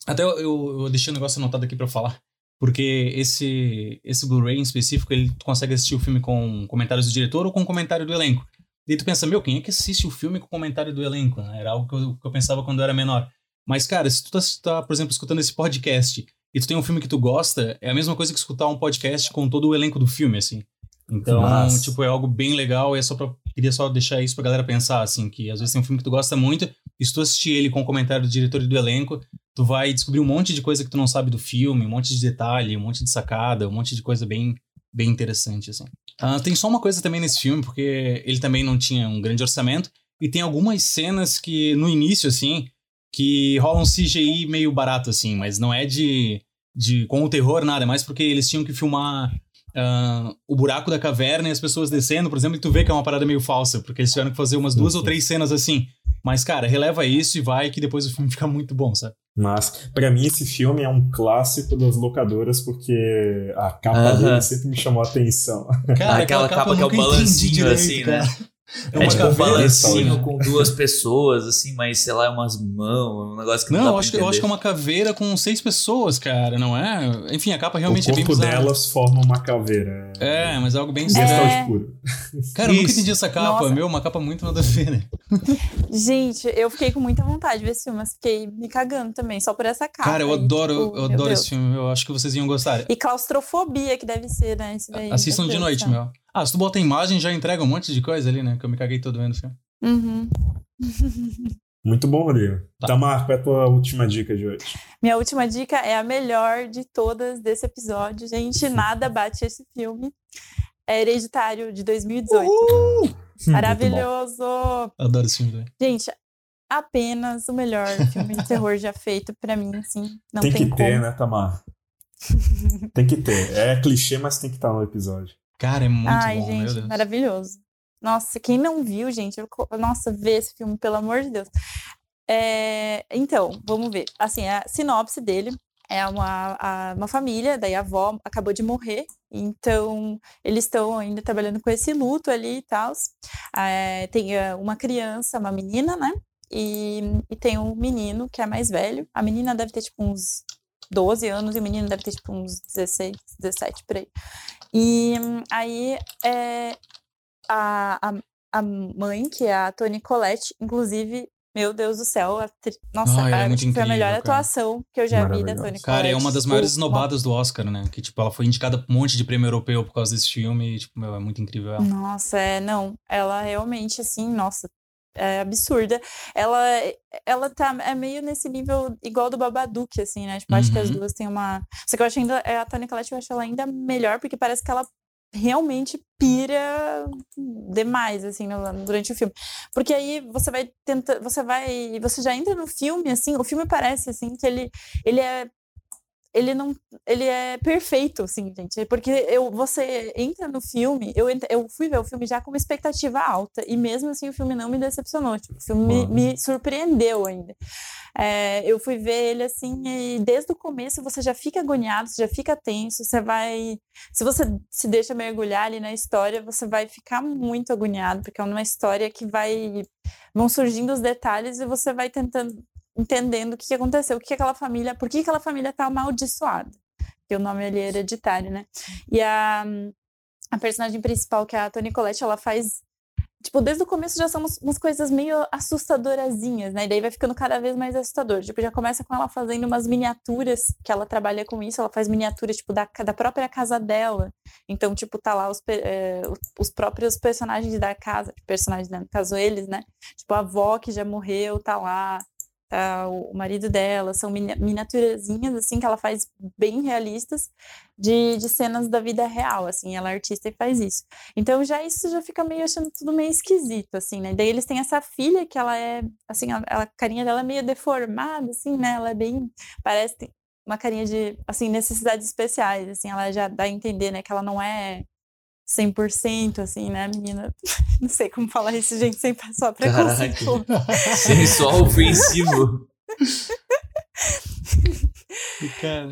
até eu, eu, deixei um negócio anotado aqui pra falar, porque esse esse Blu-ray em específico, ele tu consegue assistir o filme com comentários do diretor ou com comentário do elenco. E tu pensa, meu, quem é que assiste o filme com comentário do elenco? Era algo que eu, que eu pensava quando eu era menor. Mas, cara, se tu tá, tá, por exemplo, escutando esse podcast e tu tem um filme que tu gosta, é a mesma coisa que escutar um podcast com todo o elenco do filme, assim. Então, tipo, é algo bem legal e é só pra. Queria só deixar isso pra galera pensar, assim, que às vezes tem um filme que tu gosta muito, e se tu assistir ele com o comentário do diretor e do elenco, tu vai descobrir um monte de coisa que tu não sabe do filme, um monte de detalhe, um monte de sacada, um monte de coisa bem, bem interessante, assim. Ah, tem só uma coisa também nesse filme, porque ele também não tinha um grande orçamento, e tem algumas cenas que, no início, assim, que rolam um CGI meio barato, assim, mas não é de, de com o terror, nada, é mais porque eles tinham que filmar ah, o buraco da caverna e as pessoas descendo, por exemplo, e tu vê que é uma parada meio falsa, porque eles tiveram que fazer umas duas ou três cenas assim. Mas, cara, releva isso e vai que depois o filme fica muito bom, sabe? Mas, pra mim, esse filme é um clássico das locadoras, porque a capa Aham. dele sempre me chamou a atenção. Cara, Aquela capa que é o balancinho, assim, né? Cara. É, uma tipo um caveira, balancinho sabe? com duas pessoas, assim, mas sei lá, umas mãos, um negócio que não, Não, dá acho, que- eu acho que é uma caveira com seis pessoas, cara, não é? Enfim, a capa realmente o é bem corpo bizarra. delas forma uma caveira. É, mas é algo bem bizarro. É. de puro. Cara, eu nunca entendi essa capa, Nossa. meu, uma capa muito nada a ver, né? Gente, eu fiquei com muita vontade de ver esse filme, mas fiquei me cagando também, só por essa capa. Cara, eu adoro, tipo, eu adoro Deus. esse filme, eu acho que vocês iam gostar. E claustrofobia que deve ser, né? Isso daí. Assistam de noite, meu. Ah, se tu bota imagem, já entrega um monte de coisa ali, né? Que eu me caguei todo vendo o filme. Uhum. Muito bom, Rodrigo. Tá. Tamar, qual é a tua última dica de hoje? Minha última dica é a melhor de todas desse episódio. Gente, nada bate esse filme. É Hereditário, de 2018. Muito bom. Maravilhoso! Adoro esse filme também. Gente, apenas o melhor filme de terror já feito pra mim, assim. Não tem tem, que como. ter, né, Tamar? tem que ter. É clichê, mas tem que estar no episódio. Cara, é muito Ai, bom, gente, maravilhoso. Nossa, quem não viu, gente, eu nossa, vê esse filme, pelo amor de Deus. É, então, vamos ver. Assim, a sinopse dele é uma, a- uma família, daí a avó acabou de morrer, então eles estão ainda trabalhando com esse luto ali e tal. tem ah, uma criança, uma menina, né? E, e tem um menino que é mais velho. A menina deve ter tipo uns 12 anos e o menino deve ter tipo uns 16, 17 por aí. E aí é, a, a, a mãe, que é a Toni Collette, inclusive meu Deus do céu. A tri... Nossa, ela é cara, muito acho que foi a melhor incrível, cara. atuação que eu já vi da. Toni Cara, é Collette. uma das maiores esnobadas do Oscar, né? Que, tipo, ela foi indicada pra um monte de prêmio europeu por causa desse filme e, tipo, meu, é muito incrível ela. Nossa, é, não. Ela realmente, assim, nossa, é absurda. Ela, ela tá é meio nesse nível igual do Babadook, assim, né? Tipo, acho que as Uhum. duas têm uma. Só que eu acho ainda. A Toni Collette eu acho ela ainda melhor, porque parece que ela realmente pira demais, assim, no- durante o filme. Porque aí você vai tenta, você vai. Você já entra no filme, assim, o filme parece assim que ele, ele é. Ele não. Ele é perfeito, assim, gente. Porque eu, você entra no filme, eu, eu fui ver o filme já com uma expectativa alta. E mesmo assim o filme não me decepcionou. Tipo, o filme me, me surpreendeu ainda. É, eu fui ver ele assim, e desde o começo você já fica agoniado, você já fica tenso, você vai. Se você se deixa mergulhar ali na história, você vai ficar muito agoniado, porque é uma história que vai. Vão surgindo os detalhes e você vai tentando entendendo o que que aconteceu, o que que aquela família, por que aquela família tá amaldiçoada. Porque o nome ali é hereditário, né? E a, a personagem principal, que é a Toni Collette, ela faz. Tipo, desde o começo já são umas, coisas meio assustadorazinhas, né? E daí vai ficando cada vez mais assustador. Tipo, já começa com ela fazendo umas miniaturas, que ela trabalha com isso, ela faz miniaturas, tipo, da, da própria casa dela. Então, tipo, tá lá os, os- os próprios personagens da casa, personagens, né? no caso eles, né? Tipo, a avó que já morreu tá lá, tá o marido dela, são mini- miniaturazinhas, assim, que ela faz bem realistas de, de cenas da vida real, assim, ela é artista e faz isso. Então, já isso já fica meio achando tudo meio esquisito, assim, né? Daí eles têm essa filha que ela é, assim, ela- a carinha dela é meio deformada, assim, né? Ela é bem, parece uma carinha de, assim, necessidades especiais, assim, ela já dá a entender, né, que ela não é 100%, assim, né, menina? Não sei como falar isso, gente, sem só preconceito. Sensual ofensivo.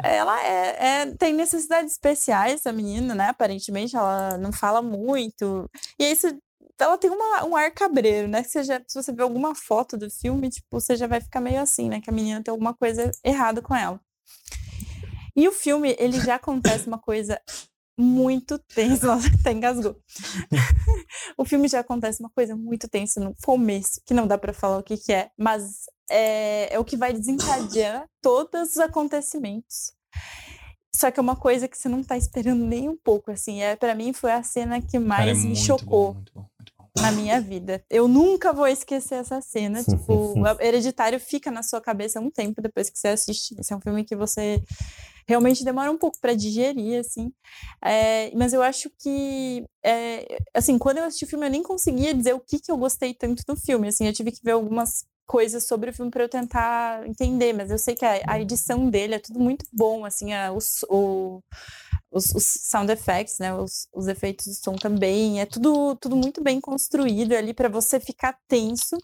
Ela é, é- tem necessidades especiais, a menina, né? Aparentemente, ela não fala muito. E aí, você- ela tem uma- um ar cabreiro, né? Que você já- se você ver alguma foto do filme, tipo, você já vai ficar meio assim, né? Que a menina tem alguma coisa errada com ela. E o filme, ele já acontece uma coisa muito tensa. Nossa, até engasgou. o filme já acontece uma coisa muito tensa no começo, que não dá pra falar o que que é, mas é, é o que vai desencadear todos os acontecimentos. Só que é uma coisa que você não tá esperando nem um pouco, assim. É, para mim foi a cena que mais cara, é me muito chocou Bom, na minha vida. Eu nunca vou esquecer essa cena. Tipo, o Hereditário fica na sua cabeça um tempo depois que você assiste. Esse é um filme que você realmente demora um pouco para digerir, assim. É, mas eu acho que, é, assim, quando eu assisti o filme, eu nem conseguia dizer o que, que eu gostei tanto do filme. Assim, eu tive que ver algumas coisas sobre o filme para eu tentar entender, mas eu sei que a, a edição dele é tudo muito bom, assim, a, os, o, os, os sound effects, né, os, os efeitos de som também, é tudo, tudo muito bem construído ali para você ficar tenso.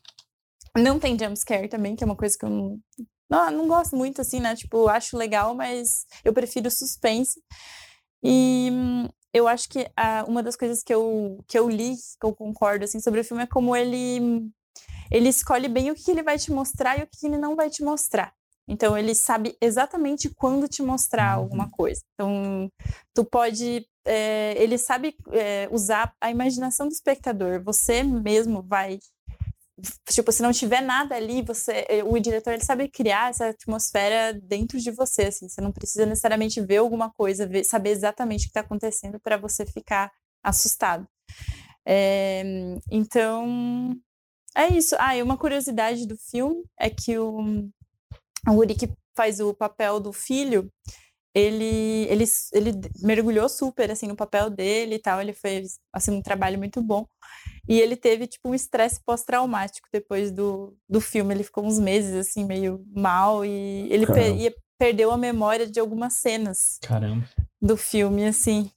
Não tem jumpscare também, que é uma coisa que eu não, não, gosto muito, assim, né, tipo, acho legal, mas eu prefiro suspense. E eu acho que uma das coisas que eu, que eu li, que eu concordo, assim, sobre o filme é como ele ele escolhe bem o que ele vai te mostrar e o que ele não vai te mostrar. Então ele sabe exatamente quando te mostrar alguma coisa. Então tu pode, é, ele sabe é, usar a imaginação do espectador. Você mesmo vai, tipo, se não tiver nada ali, você, eh, o diretor ele sabe criar essa atmosfera dentro de você. Assim, você não precisa necessariamente ver alguma coisa, ver, saber exatamente o que está acontecendo para você ficar assustado. É, então é isso. Ah, e uma curiosidade do filme é que o, o Uri que faz o papel do filho, ele, ele, ele mergulhou super, assim, no papel dele e tal. Ele fez, assim, um trabalho muito bom. E ele teve, tipo, um estresse pós-traumático depois do, do filme. Ele ficou uns meses, assim, meio mal. E ele per, perdeu a memória de algumas cenas Caramba. do filme, assim.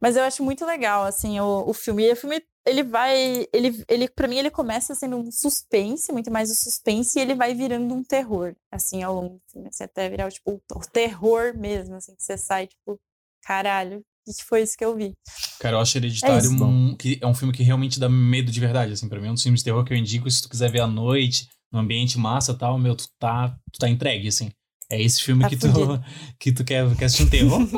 Mas eu acho muito legal, assim, o, o filme. E o filme, ele vai... Ele, ele, pra mim, ele começa sendo um suspense, muito mais um suspense, e ele vai virando um terror, assim, ao longo do filme. Assim, até virar, tipo, o terror mesmo, assim, que você sai, tipo, caralho, o que foi isso que eu vi? Cara, eu acho Hereditário É um, que é um filme que realmente dá medo de verdade, assim, pra mim é um dos filmes de terror que eu indico se tu quiser ver à noite, no ambiente massa e tal, meu, tu tá, tu tá entregue, assim. É esse filme Tá que, tu, que tu quer, quer assistir um terror?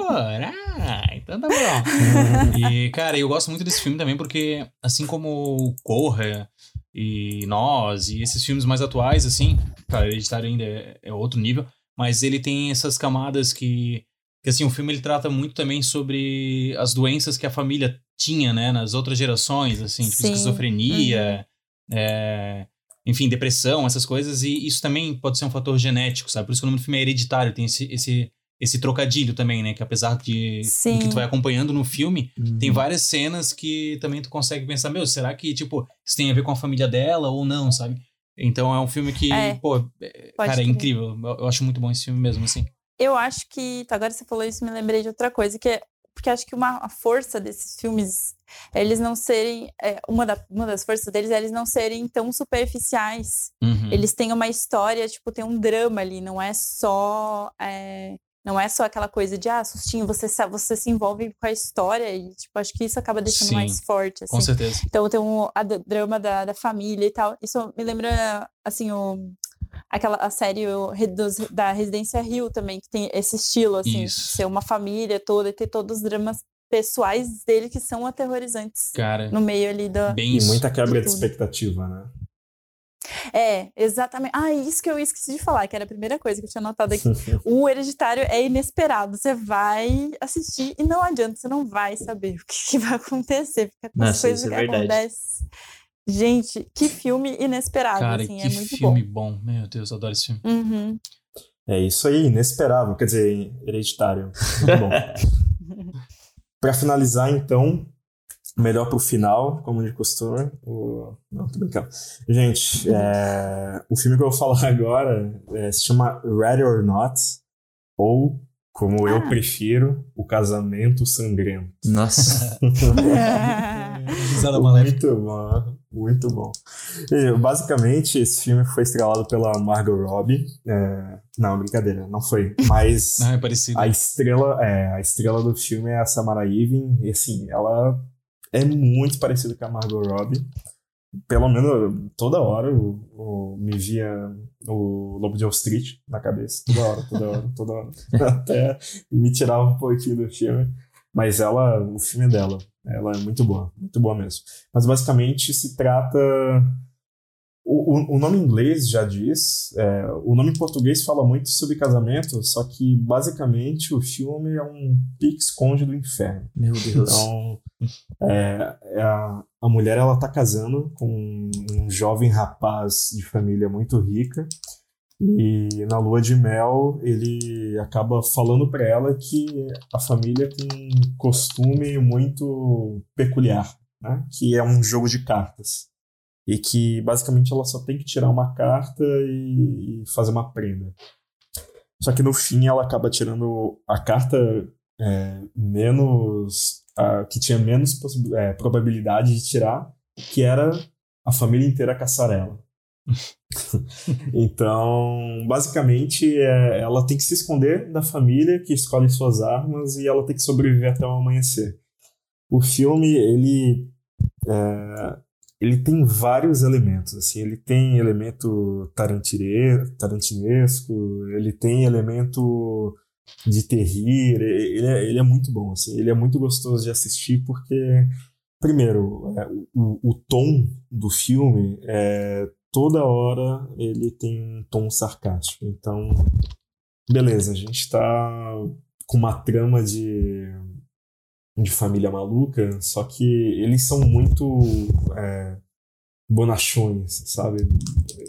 ah, então tá bom. e, cara, eu gosto muito desse filme também porque, assim como Corra e Nós, e esses filmes mais atuais, assim, cara, Hereditário ainda é, é outro nível, mas ele tem essas camadas que, que, assim, o filme ele trata muito também sobre as doenças que a família tinha, né, nas outras gerações, assim, tipo Sim. esquizofrenia, é, enfim, depressão, essas coisas, e isso também pode ser um fator genético, sabe? Por isso que o nome do filme é Hereditário, tem esse, esse, esse trocadilho também, né? Que apesar de Sim. o que tu vai acompanhando no filme, tem Uhum. várias cenas que também tu consegue pensar, meu, será que, tipo, isso tem a ver com a família dela ou não, sabe? Então é um filme que, É, pô, é- cara, é incrível. Eu, eu acho muito bom esse filme mesmo, assim. Eu acho que. Agora você falou isso, me lembrei de outra coisa, que é. Porque acho que uma a força desses filmes é eles não serem. é, uma, da- uma das forças deles é eles não serem tão superficiais. Uhum. Eles têm uma história, tipo, tem um drama ali, não é só. é, não é só aquela coisa de, ah, sustinho, você, você se envolve com a história e, tipo, acho que isso acaba deixando Sim, mais forte, assim. Com certeza. Então tem um, a drama da, da família e tal. Isso me lembra, assim, o, aquela a série dos- da Residência Rio também, que tem esse estilo, assim, Isso. de ser uma família toda e ter todos os dramas pessoais dele que são aterrorizantes Cara, no meio ali da. bem E muita quebra de tudo. expectativa, né? É, exatamente. Ah, isso que eu esqueci de falar, que era a primeira coisa que eu tinha notado aqui. O hereditário é inesperado. Você vai assistir e não adianta, você não vai saber o que, que vai acontecer. Fica com as coisas que é verdade. acontecem. Gente, que filme inesperado, Cara, assim, que é muito filme bom. Meu Deus, eu adoro esse filme. bom. Uhum. É isso aí, inesperável, quer dizer, hereditário. Muito bom. Pra finalizar, então, melhor pro final, como de costume. O... Não, tô brincando. Gente, é, o filme que eu vou falar agora é, se chama Ready or Not, ou, como eu Ah. prefiro, O Casamento Sangrento. Nossa. Risada maléfica. Muito bom, muito bom. E, basicamente, esse filme foi estrelado pela Margot Robbie. É, Não, brincadeira, não foi. Mas Não, é parecido. a estrela, é, a estrela do filme é a Samara Weaving. E assim, ela é muito parecida com a Margot Robbie. Pelo menos toda hora eu, eu me via o Lobo de Wall Street na cabeça. Toda hora, toda hora, toda hora. Até me tirava um pouquinho do filme. Mas ela, o filme é dela. Ela é muito boa, muito boa mesmo. Mas basicamente se trata. O, o, o nome em inglês já diz, é, o nome em português fala muito sobre casamento, só que basicamente o filme é um pique-esconde do inferno. Meu Deus. Então, é, é a, a mulher ela tá casando com um jovem rapaz de família muito rica e na lua de mel ele acaba falando para ela que a família tem um costume muito peculiar, né? Que é um jogo de cartas e que basicamente ela só tem que tirar uma carta e, fazer uma prenda. Só que no fim ela acaba tirando a carta é, menos a, que tinha menos é, probabilidade de tirar, que era a família inteira caçar ela. então, basicamente, é, ela tem que se esconder da família que escolhe suas armas e ela tem que sobreviver até o amanhecer. O filme, ele é, ele tem vários elementos, assim, ele tem elemento tarantinesco, ele tem elemento de terrir, ele é, ele é muito bom, assim, ele é muito gostoso de assistir porque, primeiro, é, o, o tom do filme, é, toda hora ele tem um tom sarcástico, então, beleza, a gente tá com uma trama de, de família maluca, só que eles são muito é, bonachões, sabe?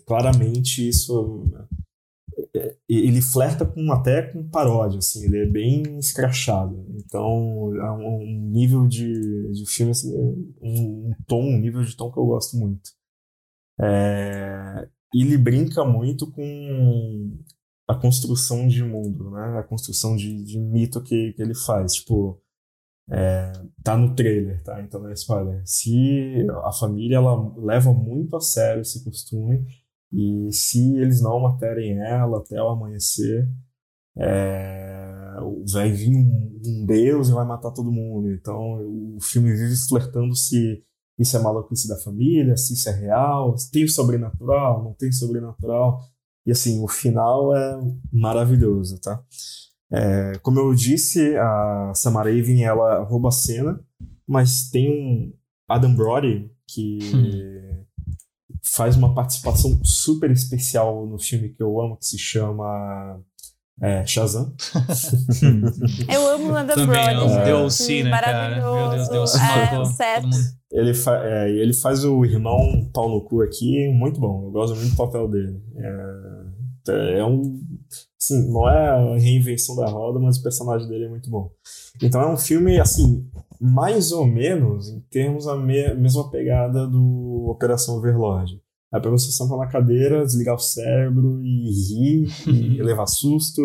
Claramente isso é, ele flerta com até com paródia, assim, ele é bem escrachado. Então, é um, nível de, de filme, assim, um, um tom, um nível de tom que eu gosto muito. É, ele brinca muito com a construção de mundo, né? A construção de, de mito que, que ele faz. Tipo, é, tá no trailer, tá? Então não é spoiler. Se a família ela leva muito a sério esse costume e se eles não matarem ela até o amanhecer, é, vai vir um, um deus e vai matar todo mundo. Então o filme vive flertando se isso é maluquice da família, se isso é real, tem o sobrenatural, não tem sobrenatural. E assim, o final é maravilhoso, tá? É, como eu disse, a Samara Weaving, ela rouba a cena, mas tem um Adam Brody que faz uma participação super especial no filme que eu amo, que se chama é, Shazam. eu amo Landa Também Brothers. É. Deus, né, cara? Meu Deus, Deus é, marcou. Ele, fa é, ele faz o irmão pau no cu aqui, muito bom. Eu gosto muito do papel dele. É, é um. Assim, não é a reinvenção da roda, mas o personagem dele é muito bom. Então é um filme, assim, mais ou menos em termos a me mesma pegada do Operação Overlord. É pra você sentar na cadeira, desligar o cérebro e rir, e levar susto,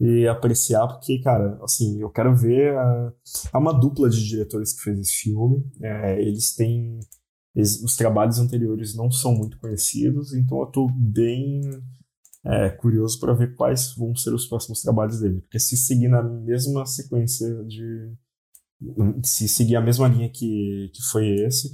e apreciar, porque, cara, assim, eu quero ver. A... Há uma dupla de diretores que fez esse filme. É, eles têm. Eles, os trabalhos anteriores não são muito conhecidos, então eu tô bem é, curioso para ver quais vão ser os próximos trabalhos dele. Porque se seguir na mesma sequência de. Se seguir a mesma linha que, que foi esse,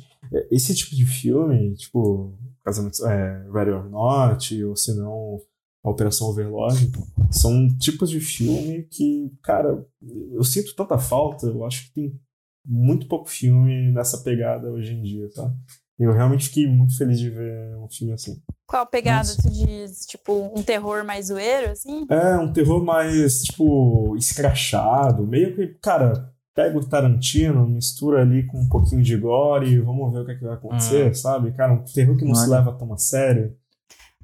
esse tipo de filme, tipo, Casamento, é, Ready or Not, ou se não, Operação Overlord, são tipos de filme que, cara, eu sinto tanta falta, eu acho que tem muito pouco filme nessa pegada hoje em dia, tá? Eu realmente fiquei muito feliz de ver um filme assim. Qual pegada Nossa. tu diz? Tipo, um terror mais zoeiro, assim? É, um terror mais, tipo, escrachado, meio que, cara, pega o Tarantino, mistura ali com um pouquinho de gore e vamos ver o que, é que vai acontecer, sabe? Cara, um terror que não se leva tão a sério.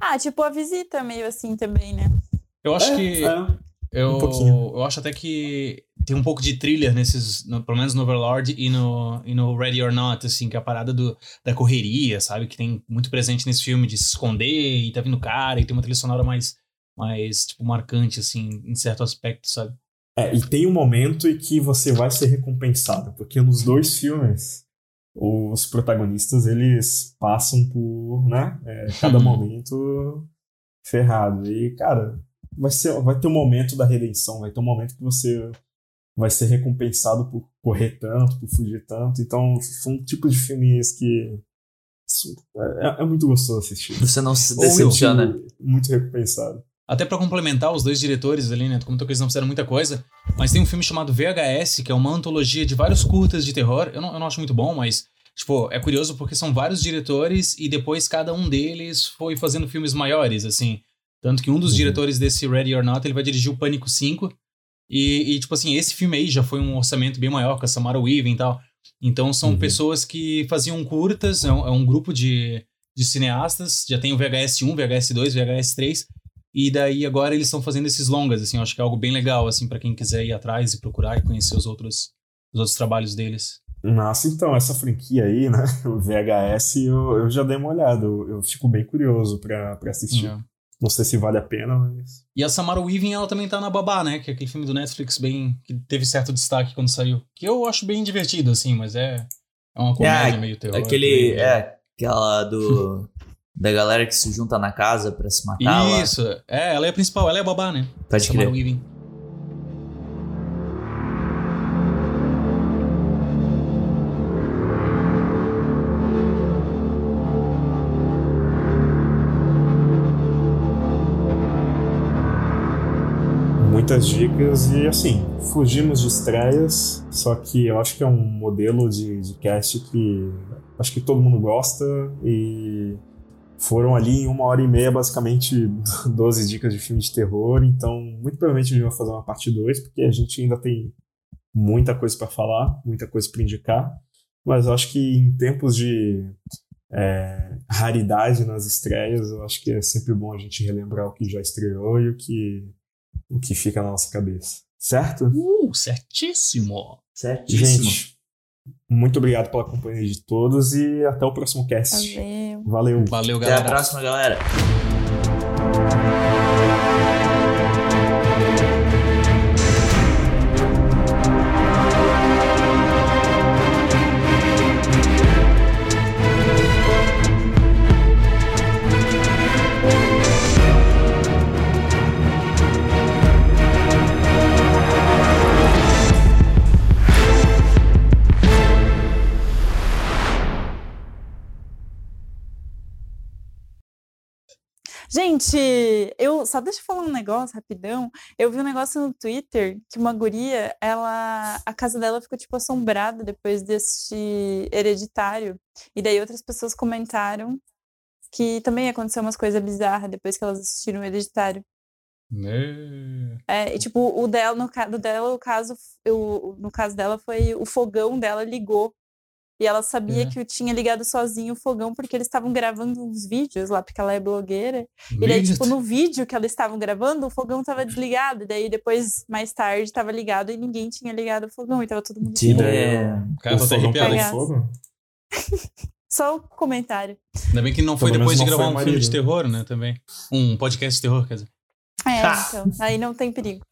Ah, tipo a visita, meio assim também, né? Eu acho É, que. é. Eu, Um eu acho até que tem um pouco de thriller nesses, no- pelo menos no Overlord e no, e no Ready or Not, assim, que é a parada do, da correria, sabe? Que tem muito presente nesse filme de se esconder e tá vindo cara e tem uma trilha sonora mais, mais tipo, marcante, assim, em certo aspecto, sabe? É, e tem um momento em que você vai ser recompensado, porque nos dois filmes os protagonistas eles passam por, né, é, cada Uhum. momento ferrado. E, cara, vai, ser, vai ter um momento da redenção, vai ter um momento que você vai ser recompensado por correr tanto, por fugir tanto. Então, são tipos de filmes que é, é muito gostoso assistir. Você não se decepciona. muito recompensado. Até pra complementar os dois diretores ali, né? Tu comentou que eles não fizeram muita coisa, mas tem um filme chamado VHS, que é uma antologia de vários curtas de terror. Eu não, eu não acho muito bom, mas, tipo, é curioso porque são vários diretores e depois cada um deles foi fazendo filmes maiores, assim. Tanto que um dos Uhum. diretores desse Ready or Not, ele vai dirigir o Pânico 5. E, e, tipo assim, esse filme aí já foi um orçamento bem maior, com a Samara Weaving e tal. Então são Uhum. pessoas que faziam curtas, é um, é um grupo de, de cineastas, já tem o VHS 1, VHS 2, VHS 3. E daí agora eles estão fazendo esses longas, assim, eu acho que é algo bem legal, assim, para quem quiser ir atrás e procurar e conhecer os outros, os outros trabalhos deles. Nossa, então, essa franquia aí, né? O VHS, eu, eu já dei uma olhada. Eu, eu fico bem curioso pra, pra assistir. É. Não sei se vale a pena, mas. E a Samara Weaving, ela também tá na Babá, né? Que é aquele filme do Netflix bem. que teve certo destaque quando saiu. Que eu acho bem divertido, assim, mas é. É uma comédia meio terror. Aquele. né? É, aquela do. da galera que se junta na casa pra se matar lá. Isso, é, ela é a principal, ela é a babá, né? Pode Samara crer. Weaving. Muitas dicas e, assim, fugimos de estreias, só que eu acho que é um modelo de, de cast que acho que todo mundo gosta e foram ali em uma hora e meia, basicamente, 12 dicas de filme de terror, então muito provavelmente a gente vai fazer uma parte 2, porque a gente ainda tem muita coisa para falar, muita coisa para indicar, mas eu acho que em tempos de é, raridade nas estreias, eu acho que é sempre bom a gente relembrar o que já estreou e o que, o que fica na nossa cabeça. Certo? Uh, certíssimo! Certíssimo. Gente, muito obrigado pela companhia de todos e até o próximo cast. Valeu. Valeu. Valeu, Até galera. a próxima, galera. Gente, eu só deixa eu falar um negócio rapidão. Eu vi um negócio no Twitter que uma guria, ela, a casa dela ficou tipo assombrada depois de assistir Hereditário. E daí outras pessoas comentaram que também aconteceu umas coisas bizarras depois que elas assistiram o Hereditário. É, e, tipo, o dela, no caso dela, o caso, eu, no caso dela foi o fogão dela ligou. E ela sabia É. que eu tinha ligado sozinho o fogão porque eles estavam gravando uns vídeos lá, porque ela é blogueira. E Meu daí, tipo, no vídeo que eles estavam gravando, o fogão tava desligado. E daí, depois, mais tarde, tava ligado e ninguém tinha ligado o fogão. E tava todo mundo. Tipo, É. Cara, tô até fogão arrepiado. pegou Cagaço. fogo? Só o comentário. Ainda bem que não foi Pelo depois de gravar um filme de terror, né? Também. Um podcast de terror, quer dizer. É, então. Aí não tem perigo.